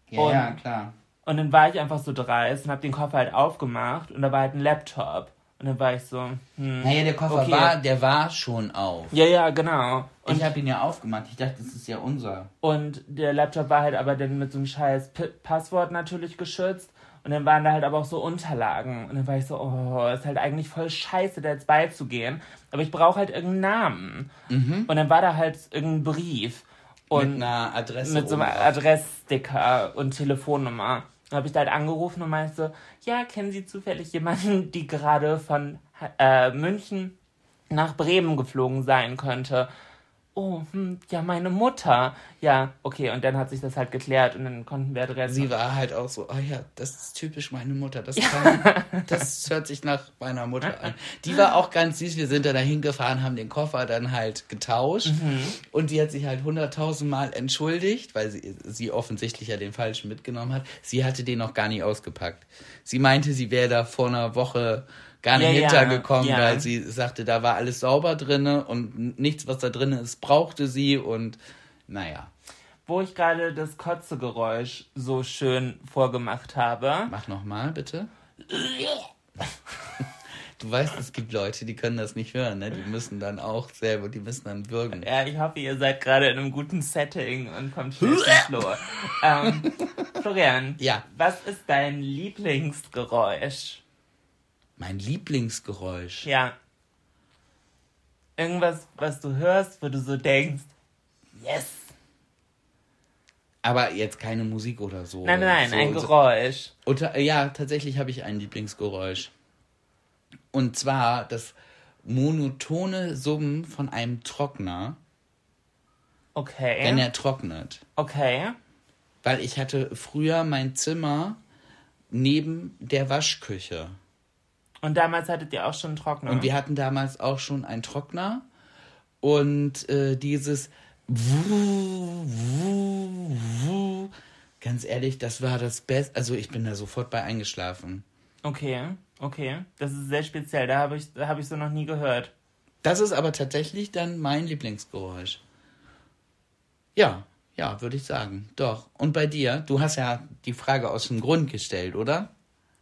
ja, ja, und- klar. Und dann war ich einfach so dreist und habe den Koffer halt aufgemacht und da war halt ein Laptop. Und dann war ich so, hm. Naja, der Koffer Okay. war, der war schon auf. Ja, ja, genau. Und, ich habe ihn ja aufgemacht. Ich dachte, das ist ja unser. und der Laptop war halt aber dann mit so einem scheiß P Passwort natürlich geschützt. Und dann waren da halt aber auch so Unterlagen. Und dann war ich so, oh, ist halt eigentlich voll scheiße, da jetzt beizugehen. Aber ich brauche halt irgendeinen Namen. Und dann war da halt irgendein Brief. Und mit einer Adresse. mit so einem. Adresssticker und Telefonnummer. Dann habe ich da halt angerufen und meinte ja, kennen Sie zufällig jemanden, [LAUGHS] die gerade von äh, München nach Bremen geflogen sein könnte? Oh, hm, ja, meine Mutter. Ja, okay, und dann hat sich das halt geklärt und dann konnten wir Adresse. Sie war halt auch so, ah ja, das ist typisch meine Mutter. Das, kann, das hört sich nach meiner Mutter an. Die war auch ganz süß. Wir sind da dahin gefahren, haben den Koffer dann halt getauscht. Und die hat sich halt hunderttausendmal entschuldigt, weil sie, sie offensichtlich ja den falschen mitgenommen hat. Sie hatte den noch gar nicht ausgepackt. Sie meinte, sie wäre da vor einer Woche gar nicht Ja, ja, hintergekommen, ja. weil sie sagte, da war alles sauber drinne und nichts, was da drin ist, brauchte sie und naja, Wo ich gerade das Kotzegeräusch so schön vorgemacht habe. mach nochmal bitte. Du weißt, es gibt Leute, die können das nicht hören, ne? Die müssen dann auch selber, die müssen dann würgen. Ja, ich hoffe, ihr seid gerade in einem guten Setting und kommt schnell zum Klo. ähm, [LAUGHS] Florian, Ja. was ist dein Lieblingsgeräusch? Mein Lieblingsgeräusch. Ja. Irgendwas, was du hörst, wo du so denkst, yes. Aber jetzt keine Musik oder so. Nein, nein, so, ein so. Geräusch. Unter, ja, tatsächlich habe ich ein Lieblingsgeräusch. Und zwar, das monotone Summen von einem Trockner, Okay. wenn er trocknet. okay. Weil ich hatte früher mein Zimmer neben der Waschküche. Und damals hattet ihr auch schon einen Trockner. Und wir hatten damals auch schon einen Trockner. Und äh, dieses Wuh, Wuh, Wuh, ganz ehrlich, das war das Beste. Also ich bin da sofort bei eingeschlafen. okay, okay. Das ist sehr speziell. Da habe ich, da hab ich so noch nie gehört. Das ist aber tatsächlich dann mein Lieblingsgeräusch. Ja, ja, würde ich sagen. Doch. Und bei dir? Du hast ja die Frage aus dem Grund gestellt, oder?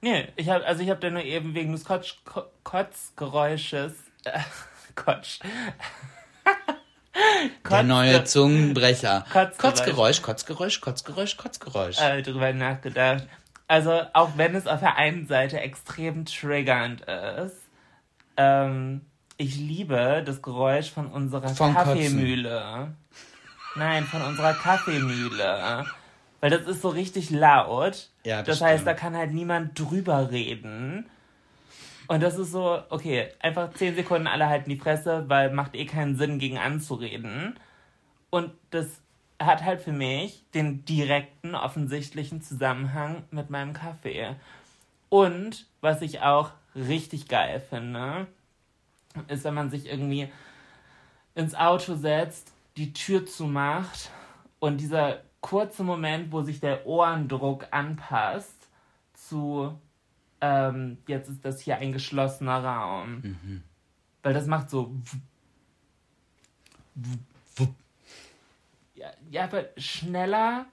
Nee, ich habe also ich habe da nur eben wegen des Kotz, Ko- Kotzgeräusches äh, [LAUGHS] Kotsch. [LAUGHS] Der neue Zungenbrecher. Kotzgeräusch. Kotzgeräusch, Kotzgeräusch, Kotzgeräusch, äh, drüber nachgedacht. Also auch wenn es auf der einen Seite extrem triggernd ist, ähm, ich liebe das Geräusch von unserer Kotzen. Kaffeemühle. Nein, von unserer Kaffeemühle. Weil das ist so richtig laut. Ja, das das heißt, da kann halt niemand drüber reden. Und das ist so, okay, einfach zehn Sekunden alle halten die Fresse, weil macht eh keinen Sinn, gegen anzureden. Und das hat halt für mich den direkten, offensichtlichen Zusammenhang mit meinem Kaffee. Und was ich auch richtig geil finde, ist, wenn man sich irgendwie ins Auto setzt, die Tür zumacht und dieser kurze Moment, wo sich der Ohrendruck anpasst zu, ähm, jetzt ist das hier ein geschlossener Raum. Weil das macht so. Ja, ja, aber schneller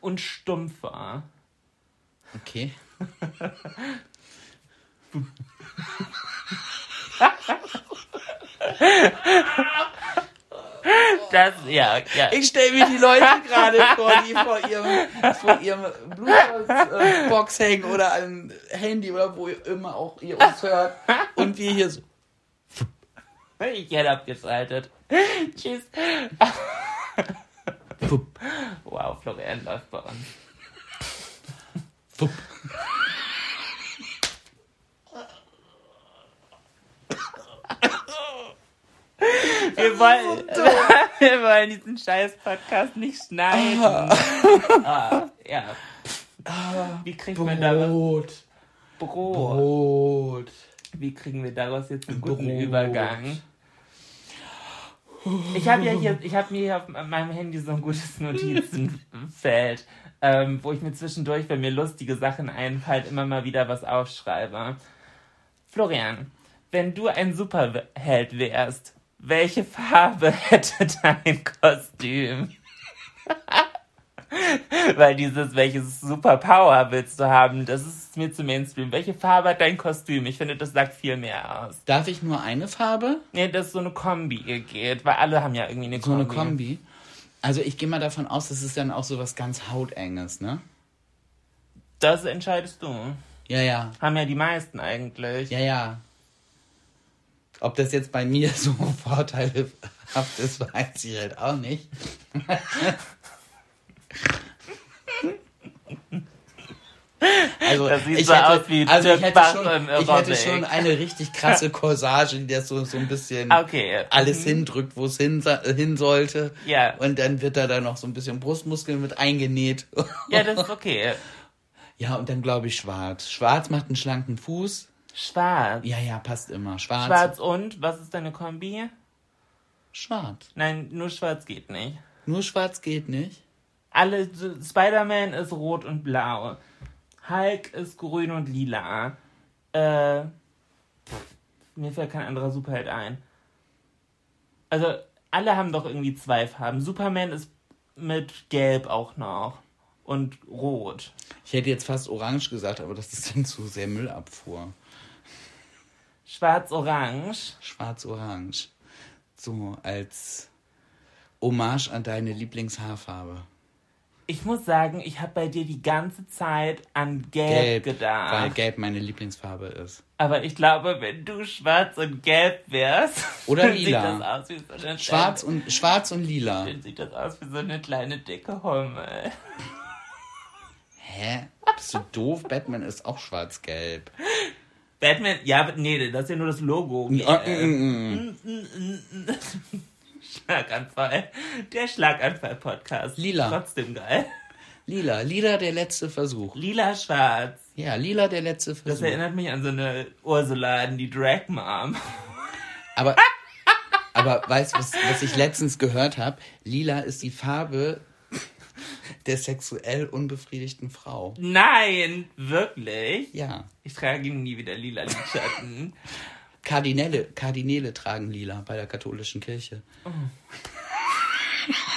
und stumpfer. Okay. [LAUGHS] [LAUGHS] [LAUGHS] Das, ja, ja. Ich stelle mir die Leute gerade vor, die vor ihrem, vor ihrem Bluetooth-Box hängen oder am Handy oder wo immer auch ihr uns hört. Und wir hier so. Ich hätte abgeschaltet. Tschüss. Pup, Wow, Florian läuft bei uns. pup. Wir wollen, [LAUGHS] wir wollen diesen scheiß Podcast nicht schneiden. Ah, ja. Wie kriegt man daraus Brot. Brot? Brot. Wie kriegen wir daraus jetzt einen guten Brot. Übergang? Ich habe ja hier, ich habe mir hier auf meinem Handy so ein gutes [LAUGHS] Notizenfeld, ähm, wo ich mir zwischendurch, wenn mir lustige Sachen einfallen, immer mal wieder was aufschreibe. Florian, wenn du ein Superheld wärst, welche Farbe [LAUGHS] hätte dein Kostüm? Weil dieses, welches Superpower willst du haben, das ist mir zu Mainstream. Welche Farbe hat dein Kostüm? Ich finde, das sagt viel mehr aus. Darf ich nur eine Farbe? Nee, dass so eine Kombi geht, weil alle haben ja irgendwie eine So Kombi. eine Kombi. Also ich gehe mal davon aus, das ist dann auch so was ganz Hautenges, ne? Das entscheidest du. Ja, ja. Haben ja die meisten eigentlich. Ja, ja. Ob das jetzt bei mir [LAUGHS] so vorteilhaft ist, weiß ich halt auch nicht. Also, Das sieht ich so hätte, aus wie also ich hätte, schon, ich hätte schon eine richtig krasse [LAUGHS] Corsage, die das so, so ein bisschen Okay. alles hindrückt, wo es hin, hin sollte. Ja. Und dann wird da dann noch so ein bisschen Brustmuskeln mit eingenäht. Ja, das ist okay. Ja, und dann glaube ich schwarz. Schwarz macht einen schlanken Fuß. Schwarz. Ja, ja, passt immer. Schwarz. Schwarz und? Was ist deine Kombi? Schwarz. Nein, nur schwarz geht nicht. Nur schwarz geht nicht. Alle, Spider-Man ist rot und blau. Hulk ist grün und lila. Äh, pff, mir fällt kein anderer Superheld ein. Also, alle haben doch irgendwie zwei Farben. Superman ist mit gelb auch noch. Und rot. Ich hätte jetzt fast orange gesagt, aber das ist dann zu sehr Müllabfuhr. Schwarz-orange. Schwarz-orange. So als Hommage an deine Lieblingshaarfarbe. Ich muss sagen, ich habe bei dir die ganze Zeit an gelb, Gelb, gedacht. weil gelb meine Lieblingsfarbe ist. Aber ich glaube, wenn du schwarz und gelb wärst, Oder dann lila. sieht das aus wie so eine Schwarz kleine, und, schwarz und lila. dann sieht das aus wie so eine kleine dicke Hummel. Hä? Bist du doof? Batman ist auch schwarz-gelb. [LAUGHS] Batman, ja, nee, das ist ja nur das Logo. Schlaganfall. Der Schlaganfall-Podcast. Lila. Trotzdem geil. Lila, lila der letzte Versuch. Lila schwarz. Ja, lila der letzte Das Versuch. erinnert mich an so eine Ursula, an die Drag Mom. Aber, aber weißt du, was, was ich letztens gehört habe? Lila ist die Farbe der sexuell unbefriedigten Frau. Nein, wirklich? Ja. Ich trage nie wieder lila Lidschatten. [LAUGHS] Kardinäle, Kardinäle tragen lila bei der katholischen Kirche. [LAUGHS]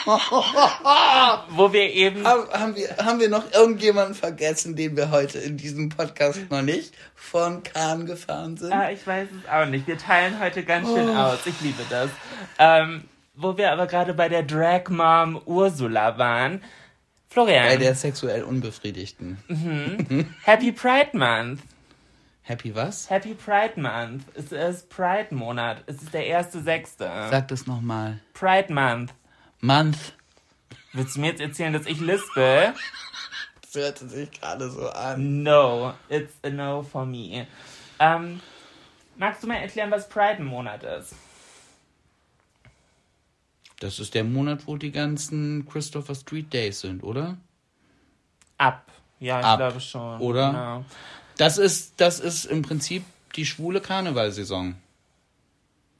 Wo wir eben. Haben, haben, wir, haben wir noch irgendjemanden vergessen, den wir heute in diesem Podcast noch nicht von Kahn gefahren sind? Ah, ich weiß es auch nicht. Wir teilen heute ganz schön Oh. aus. Ich liebe das. Ähm, wo wir aber gerade bei der Drag Mom Ursula waren. Florian, Bei der sexuell Unbefriedigten. [LAUGHS] Happy Pride Month. Happy was? Happy Pride Month. Es ist Pride Monat. Es ist der erste Sechste. Sag das nochmal. Pride Month. Month. Willst du mir jetzt erzählen, dass ich lispel? Das hörte sich gerade so an. No, it's a no for me. Ähm, magst du mal erklären, was Pride Monat ist? Das ist der Monat, wo die ganzen Christopher Street Days sind, oder? Ab. Ja, ich Ab, glaube schon. oder? Genau. Das ist, das ist im Prinzip die schwule Karnevalsaison.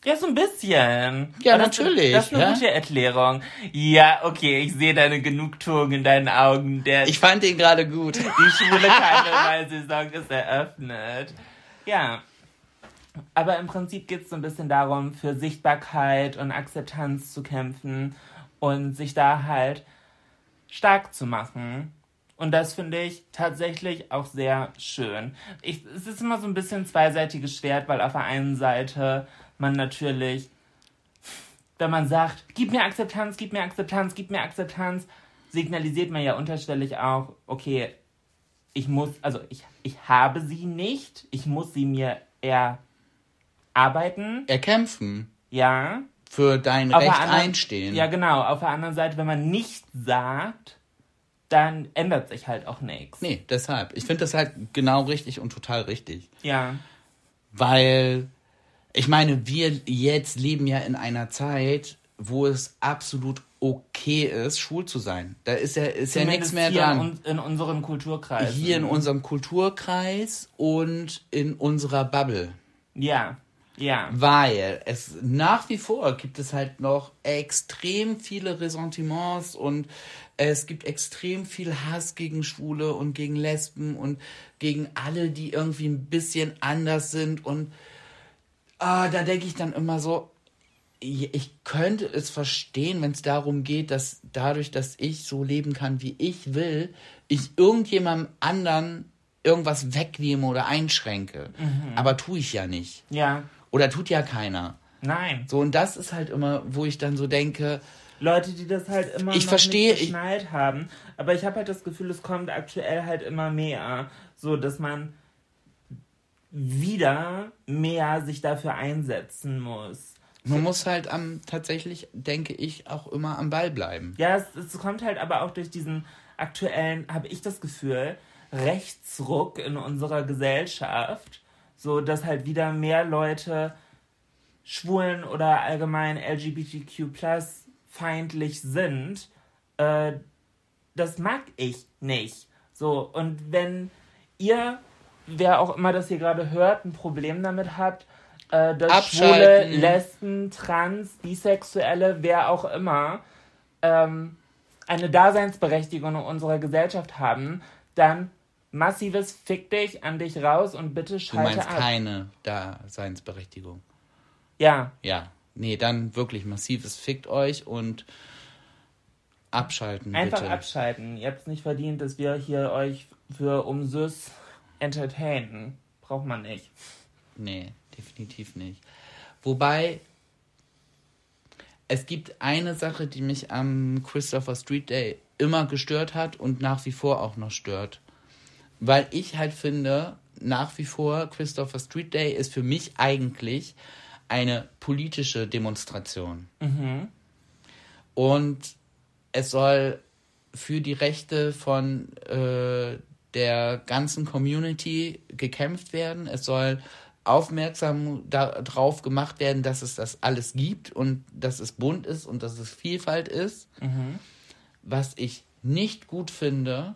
Ja, so ein bisschen. Ja, das- natürlich, Das ist eine ja. gute Erklärung. Ja, okay, ich sehe deine Genugtuung in deinen Augen. Der, Ich fand den gerade gut. die schwule Karnevalsaison ist eröffnet. Ja. Aber im Prinzip geht es so ein bisschen darum, für Sichtbarkeit und Akzeptanz zu kämpfen und sich da halt stark zu machen. Und das finde ich tatsächlich auch sehr schön. Ich, es ist immer so ein bisschen zweiseitiges Schwert, weil auf der einen Seite man natürlich, wenn man sagt, gib mir Akzeptanz, gib mir Akzeptanz, gib mir Akzeptanz, signalisiert man ja unterschwellig auch, okay, ich muss, also ich, ich habe sie nicht, ich muss sie mir erarbeiten, Erkämpfen. ja. Für dein Auf Recht anderen- einstehen. Ja, genau. Auf der anderen Seite, wenn man nichts sagt, dann ändert sich halt auch nichts. Nee, deshalb. Ich finde das halt genau richtig und total richtig. Ja. Weil, ich meine, wir jetzt leben ja in einer Zeit, wo es absolut okay ist, schwul zu sein. Da ist ja, ist ja nichts mehr hier dran. In, in unseren Kulturkreisen. Hier in unserem Kulturkreis und in unserer Bubble. Ja. Ja. Weil es nach wie vor gibt es halt noch extrem viele Ressentiments und es gibt extrem viel Hass gegen Schwule und gegen Lesben und gegen alle, die irgendwie ein bisschen anders sind. Und ah, da denke ich dann immer so, ich könnte es verstehen, wenn es darum geht, dass dadurch, dass ich so leben kann, wie ich will, ich irgendjemandem anderen irgendwas wegnehme oder einschränke. Aber tue ich ja nicht. Ja. Oder tut ja keiner. Nein. So, und das ist halt immer, wo ich dann so denke, Leute, die das halt immer Ich noch verstehe, nicht ich- geschnallt haben. Aber ich habe halt das Gefühl, es kommt aktuell halt immer mehr. So, dass man wieder mehr sich dafür einsetzen muss. man muss halt am, tatsächlich, denke ich, auch immer am Ball bleiben. Ja, es, es kommt halt aber auch durch diesen aktuellen, habe ich das Gefühl, Rechtsruck in unserer Gesellschaft, so dass halt wieder mehr Leute schwulen oder allgemein LGBTQ feindlich sind. Äh, das mag ich nicht. So, und wenn ihr, wer auch immer das hier gerade hört, ein Problem damit habt, äh, dass Schwule, Abschalten. Lesben, Trans, Bisexuelle, wer auch immer, ähm, eine Daseinsberechtigung in unserer Gesellschaft haben, dann massives Fick dich an dich raus und bitte Du schalte meinst ab. keine Daseinsberechtigung. Ja, Ja. Nee, dann wirklich massives Fickt euch und abschalten, einfach bitte. abschalten. Ihr habt es nicht verdient, dass wir hier euch für umsüß entertainen. Braucht man nicht. Nee, definitiv nicht. Wobei, es gibt eine Sache, die mich am Christopher Street Day immer gestört hat und nach wie vor auch noch stört. Weil ich halt finde, nach wie vor, Christopher Street Day ist für mich eigentlich eine politische Demonstration. Und es soll für die Rechte von äh, der ganzen Community gekämpft werden. Es soll aufmerksam darauf gemacht werden, dass es das alles gibt und dass es bunt ist und dass es Vielfalt ist. Was ich nicht gut finde,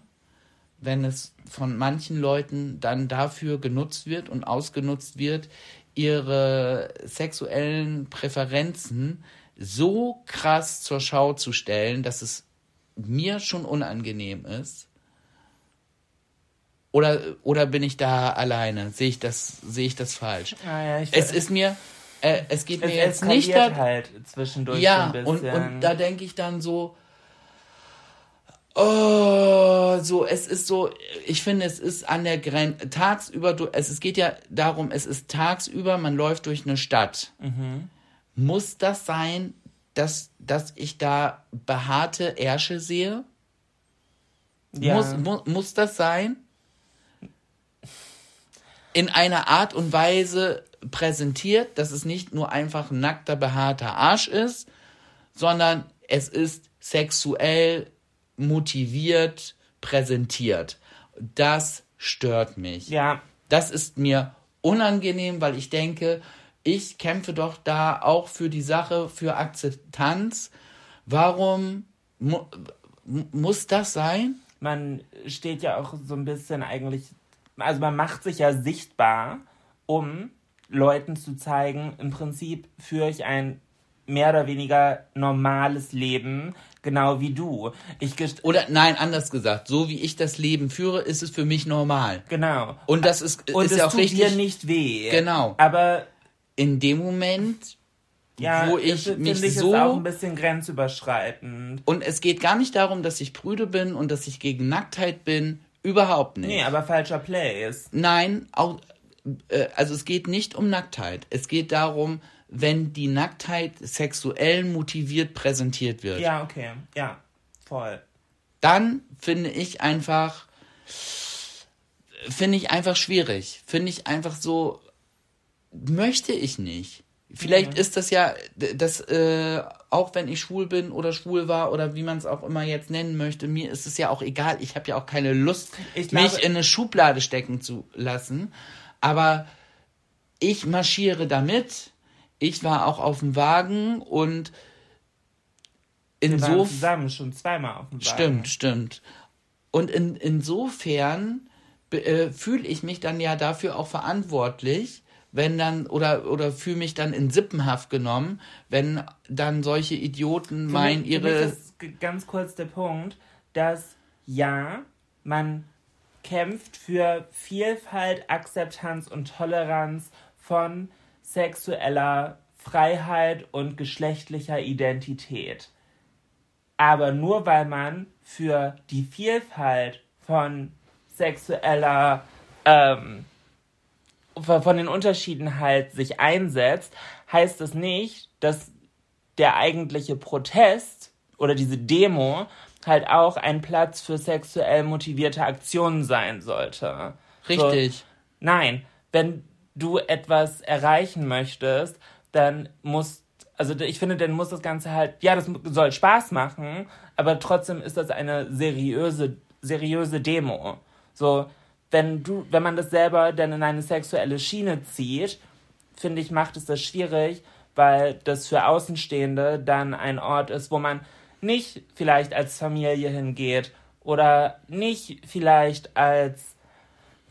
wenn es von manchen Leuten dann dafür genutzt wird und ausgenutzt wird, ihre sexuellen Präferenzen so krass zur Schau zu stellen, dass es mir schon unangenehm ist. Oder, oder bin ich da alleine? Sehe ich das, sehe ich das falsch? Ah, ja, ich- es ist mir, äh, es geht Es mir jetzt nicht halt zwischendurch ja, und, und da denke ich dann so, oh, so, es ist so, ich finde, es ist an der Grenze, tagsüber, du- es, es geht ja darum, es ist tagsüber, man läuft durch eine Stadt. Mhm. Muss das sein, dass, dass ich da behaarte Ärsche sehe? ja. Muss, mu, muss das sein? In einer Art und Weise präsentiert, dass es nicht nur einfach ein nackter, behaarter Arsch ist, sondern es ist sexuell motiviert präsentiert. Das stört mich. ja, Das ist mir unangenehm, weil ich denke, ich kämpfe doch da auch für die Sache, für Akzeptanz. Warum mu mu- muss das sein? man steht ja auch so ein bisschen eigentlich, also man macht sich ja sichtbar, um Leuten zu zeigen, im Prinzip führe ich ein mehr oder weniger normales Leben, genau wie du. Ich Oder nein, anders gesagt, so wie ich das Leben führe, ist es für mich normal. genau. Und das ist, Und ist es ja auch tut richtig. dir nicht weh. Genau. Aber In dem Moment, ja, wo ich finde mich ich, so ist auch ein bisschen grenzüberschreitend. und es geht gar nicht darum, dass ich prüde bin und dass ich gegen Nacktheit bin, überhaupt nicht. Nee, aber falscher Place. Nein, auch, äh, also es geht nicht um Nacktheit. Es geht darum, wenn die Nacktheit sexuell motiviert präsentiert wird. Ja, okay. Ja, voll. Dann finde ich einfach, finde ich einfach schwierig. Finde ich einfach so, möchte ich nicht. Vielleicht ist das ja, das, äh, auch wenn ich schwul bin oder schwul war oder wie man es auch immer jetzt nennen möchte, mir ist es ja auch egal. Ich habe ja auch keine Lust, Ich glaube- mich in eine Schublade stecken zu lassen. Aber ich marschiere damit. Ich war auch auf dem Wagen und insofern. zusammen schon zweimal auf dem Wagen. Stimmt, stimmt. Und in, insofern äh, fühle ich mich dann ja dafür auch verantwortlich, wenn dann, oder, oder fühle mich dann in Sippenhaft genommen, wenn dann solche Idioten meinen, mich- ihre. ist g- ganz kurz der Punkt, dass ja, man kämpft für Vielfalt, Akzeptanz und Toleranz von sexueller Freiheit und geschlechtlicher Identität. Aber nur weil man für die Vielfalt von sexueller ähm, von den Unterschieden halt sich einsetzt, heißt es nicht, dass der eigentliche Protest oder diese Demo halt auch ein Platz für sexuell motivierte Aktionen sein sollte. Richtig. So, nein, wenn du etwas erreichen möchtest, dann muss, also ich finde, dann muss das Ganze halt, ja, das soll Spaß machen, aber trotzdem ist das eine seriöse, seriöse Demo. So, wenn du, wenn man das selber dann in eine sexuelle Schiene zieht, finde ich, macht es das schwierig, weil das für Außenstehende dann ein Ort ist, wo man nicht vielleicht als Familie hingeht oder nicht vielleicht als,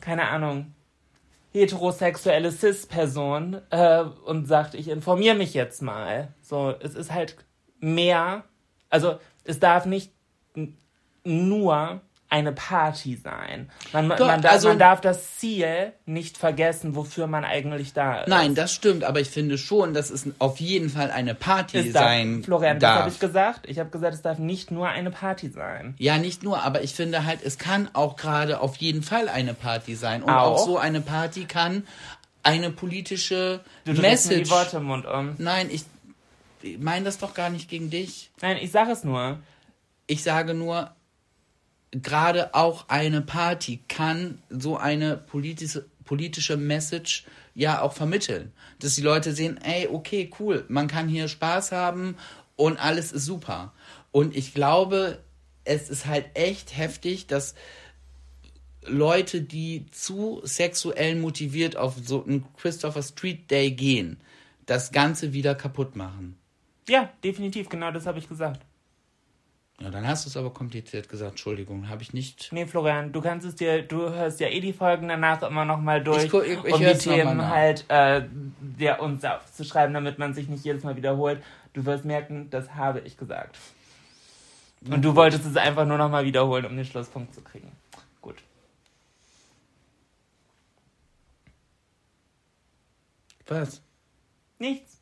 keine Ahnung, heterosexuelle Cis-Person äh, und sagt, ich informiere mich jetzt mal. So, es ist halt mehr, also es darf nicht nur eine Party sein. Man, Doch, man, darf, also- man darf das Ziel nicht vergessen, wofür man eigentlich da ist. Nein, das stimmt, aber ich finde schon, dass es auf jeden Fall eine Party es darf, sein Florian, das darf. habe ich gesagt. Ich habe gesagt, es darf nicht nur eine Party sein. Ja, nicht nur, aber ich finde halt, es kann auch gerade auf jeden Fall eine Party sein. Und Auch? auch, so eine Party kann eine politische Du mir Message. die Worte im Mund um. Nein, ich meine das doch gar nicht gegen dich. Nein, ich sage es nur. Ich sage nur, gerade auch eine Party kann so eine politische, politische Message ja auch vermitteln. Dass die Leute sehen, ey, okay, cool, man kann hier Spaß haben und alles ist super. Und ich glaube, es ist halt echt heftig, dass Leute, die zu sexuell motiviert auf so einen Christopher Street Day gehen, das Ganze wieder kaputt machen. Ja, definitiv, genau das habe ich gesagt. Ja, dann hast du es aber kompliziert gesagt. Entschuldigung, habe ich nicht. Nee, Florian, du kannst es dir, du hörst ja eh die Folgen danach immer nochmal durch, Ich ich- ich um die Themen halt äh, der uns aufzuschreiben, damit man sich nicht jedes Mal wiederholt. Du wirst merken, das habe ich gesagt. Und du wolltest es einfach nur nochmal wiederholen, um den Schlusspunkt zu kriegen. Gut. Was? Nichts.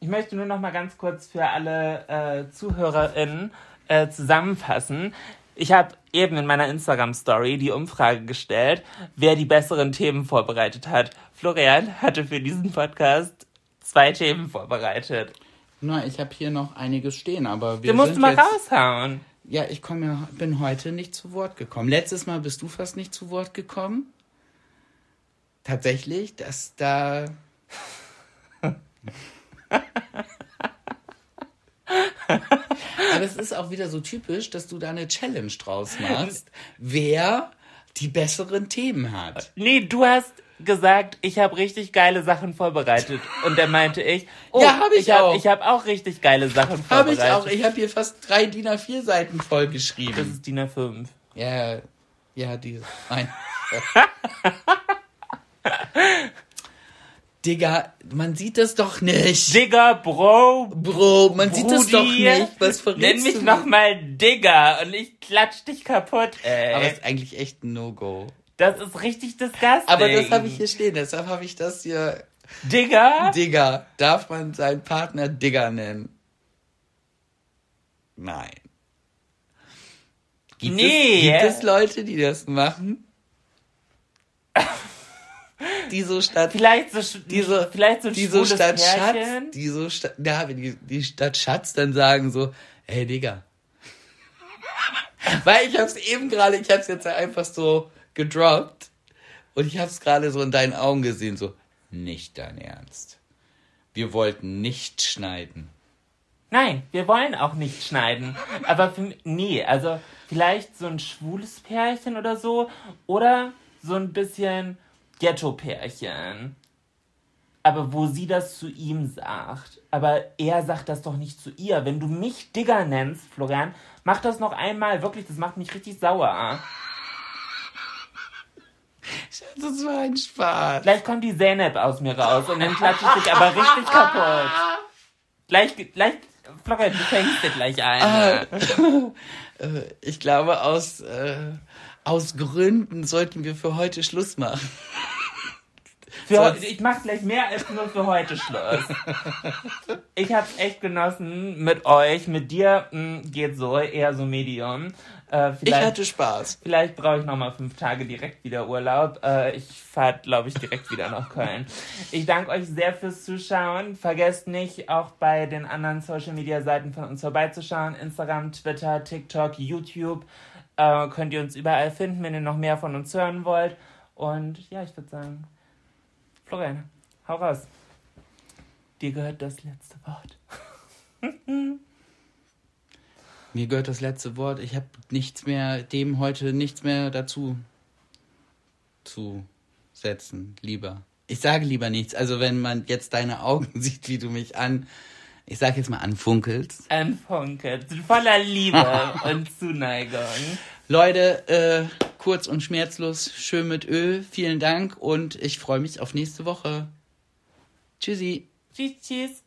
Ich möchte nur noch mal ganz kurz für alle äh, ZuhörerInnen äh, zusammenfassen. Ich habe eben in meiner Instagram-Story die Umfrage gestellt, wer die besseren Themen vorbereitet hat. Florian hatte für diesen Podcast zwei Themen vorbereitet. Na, ich habe hier noch einiges stehen, aber wir Du musst sind mal jetzt, raushauen. Ja, ich komm ja, bin heute nicht zu Wort gekommen. Letztes Mal bist du fast nicht zu Wort gekommen. Tatsächlich, dass da. [LAUGHS] Aber es ist auch wieder so typisch, dass du da eine Challenge draus machst, wer die besseren Themen hat. Nee, du hast gesagt, ich habe richtig geile Sachen vorbereitet. Und dann meinte ich, oh, Ja, hab ich hab, auch. ich habe auch richtig geile Sachen Habe vorbereitet. ich auch. Ich habe hier fast drei DIN A4 Seiten Das vollgeschrieben. ist DIN A5. Ja, ja, die. Nein. [LAUGHS] Digga, man sieht das doch nicht. Digger, Bro, Bro, man sieht das Brudi, doch nicht. Was verrätst Nenn mich nochmal Digger und ich klatsch dich kaputt, ey. Aber ist eigentlich echt ein No-Go. das ist richtig disgusting. Aber das habe ich hier stehen, deshalb habe ich das hier. Digger? Digger. Darf man seinen Partner Digger nennen? Nein. Gibt Nee. Es, gibt es Leute, die das machen? [LAUGHS] die so statt Vielleicht so, sch- die so, vielleicht so ein die so schwules statt Schatz, Pärchen. die so statt, ja, wenn die, die statt Schatz dann sagen so, hey Digga. [LAUGHS] Weil ich hab's eben gerade, ich hab's jetzt einfach so gedroppt und ich hab's gerade so in deinen Augen gesehen, so, nicht dein Ernst. Wir wollten nicht schneiden. Nein, wir wollen auch nicht schneiden. Aber für, nee, also vielleicht so ein schwules Pärchen oder so. Oder so ein bisschen Ghetto-Pärchen. Aber wo sie das zu ihm sagt. Aber er sagt das doch nicht zu ihr. Wenn du mich Digger nennst, Florian, mach das noch einmal. Wirklich, das macht mich richtig sauer. Das war ein Spaß. Gleich kommt die Zeynep aus mir raus und dann klatsche ich dich aber richtig kaputt. Gleich, gleich, Florian, du fängst dir gleich ein. [LAUGHS] Ich glaube, aus, äh, aus Gründen sollten wir für heute Schluss machen. Für, ich mach gleich mehr als nur für heute Schluss. Ich hab's echt genossen mit euch. Mit dir mh, geht so, eher so Medium. Äh, Ich hatte Spaß. vielleicht brauche ich noch mal fünf Tage direkt wieder Urlaub. Äh, ich fahre, glaube ich, direkt wieder nach Köln. Ich danke euch sehr fürs Zuschauen. Vergesst nicht, auch bei den anderen Social Media Seiten von uns vorbeizuschauen. Instagram, Twitter, TikTok, YouTube. Äh, könnt ihr uns überall finden, wenn ihr noch mehr von uns hören wollt. Und ja, ich würde sagen, Florian, hau raus. Dir gehört das letzte Wort. [LAUGHS] Mir gehört das letzte Wort. Ich habe nichts mehr, dem heute nichts mehr dazu zu setzen. Lieber. Ich sage lieber nichts. Also wenn man jetzt deine Augen [LAUGHS] sieht, wie du mich an, ich sage jetzt mal anfunkelst. Anfunkelt, voller Liebe [LAUGHS] und Zuneigung. Leute, äh, kurz und schmerzlos, schön mit Öl. Vielen Dank und ich freue mich auf nächste Woche. Tschüssi. Tschüss, tschüss.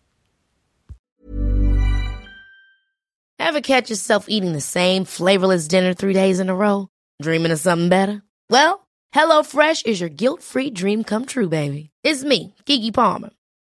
Ever catch yourself eating the same flavorless dinner three days in a row? Dreaming of something better? Well, HelloFresh is your guilt-free dream come true, baby. It's me, Kiki Palmer.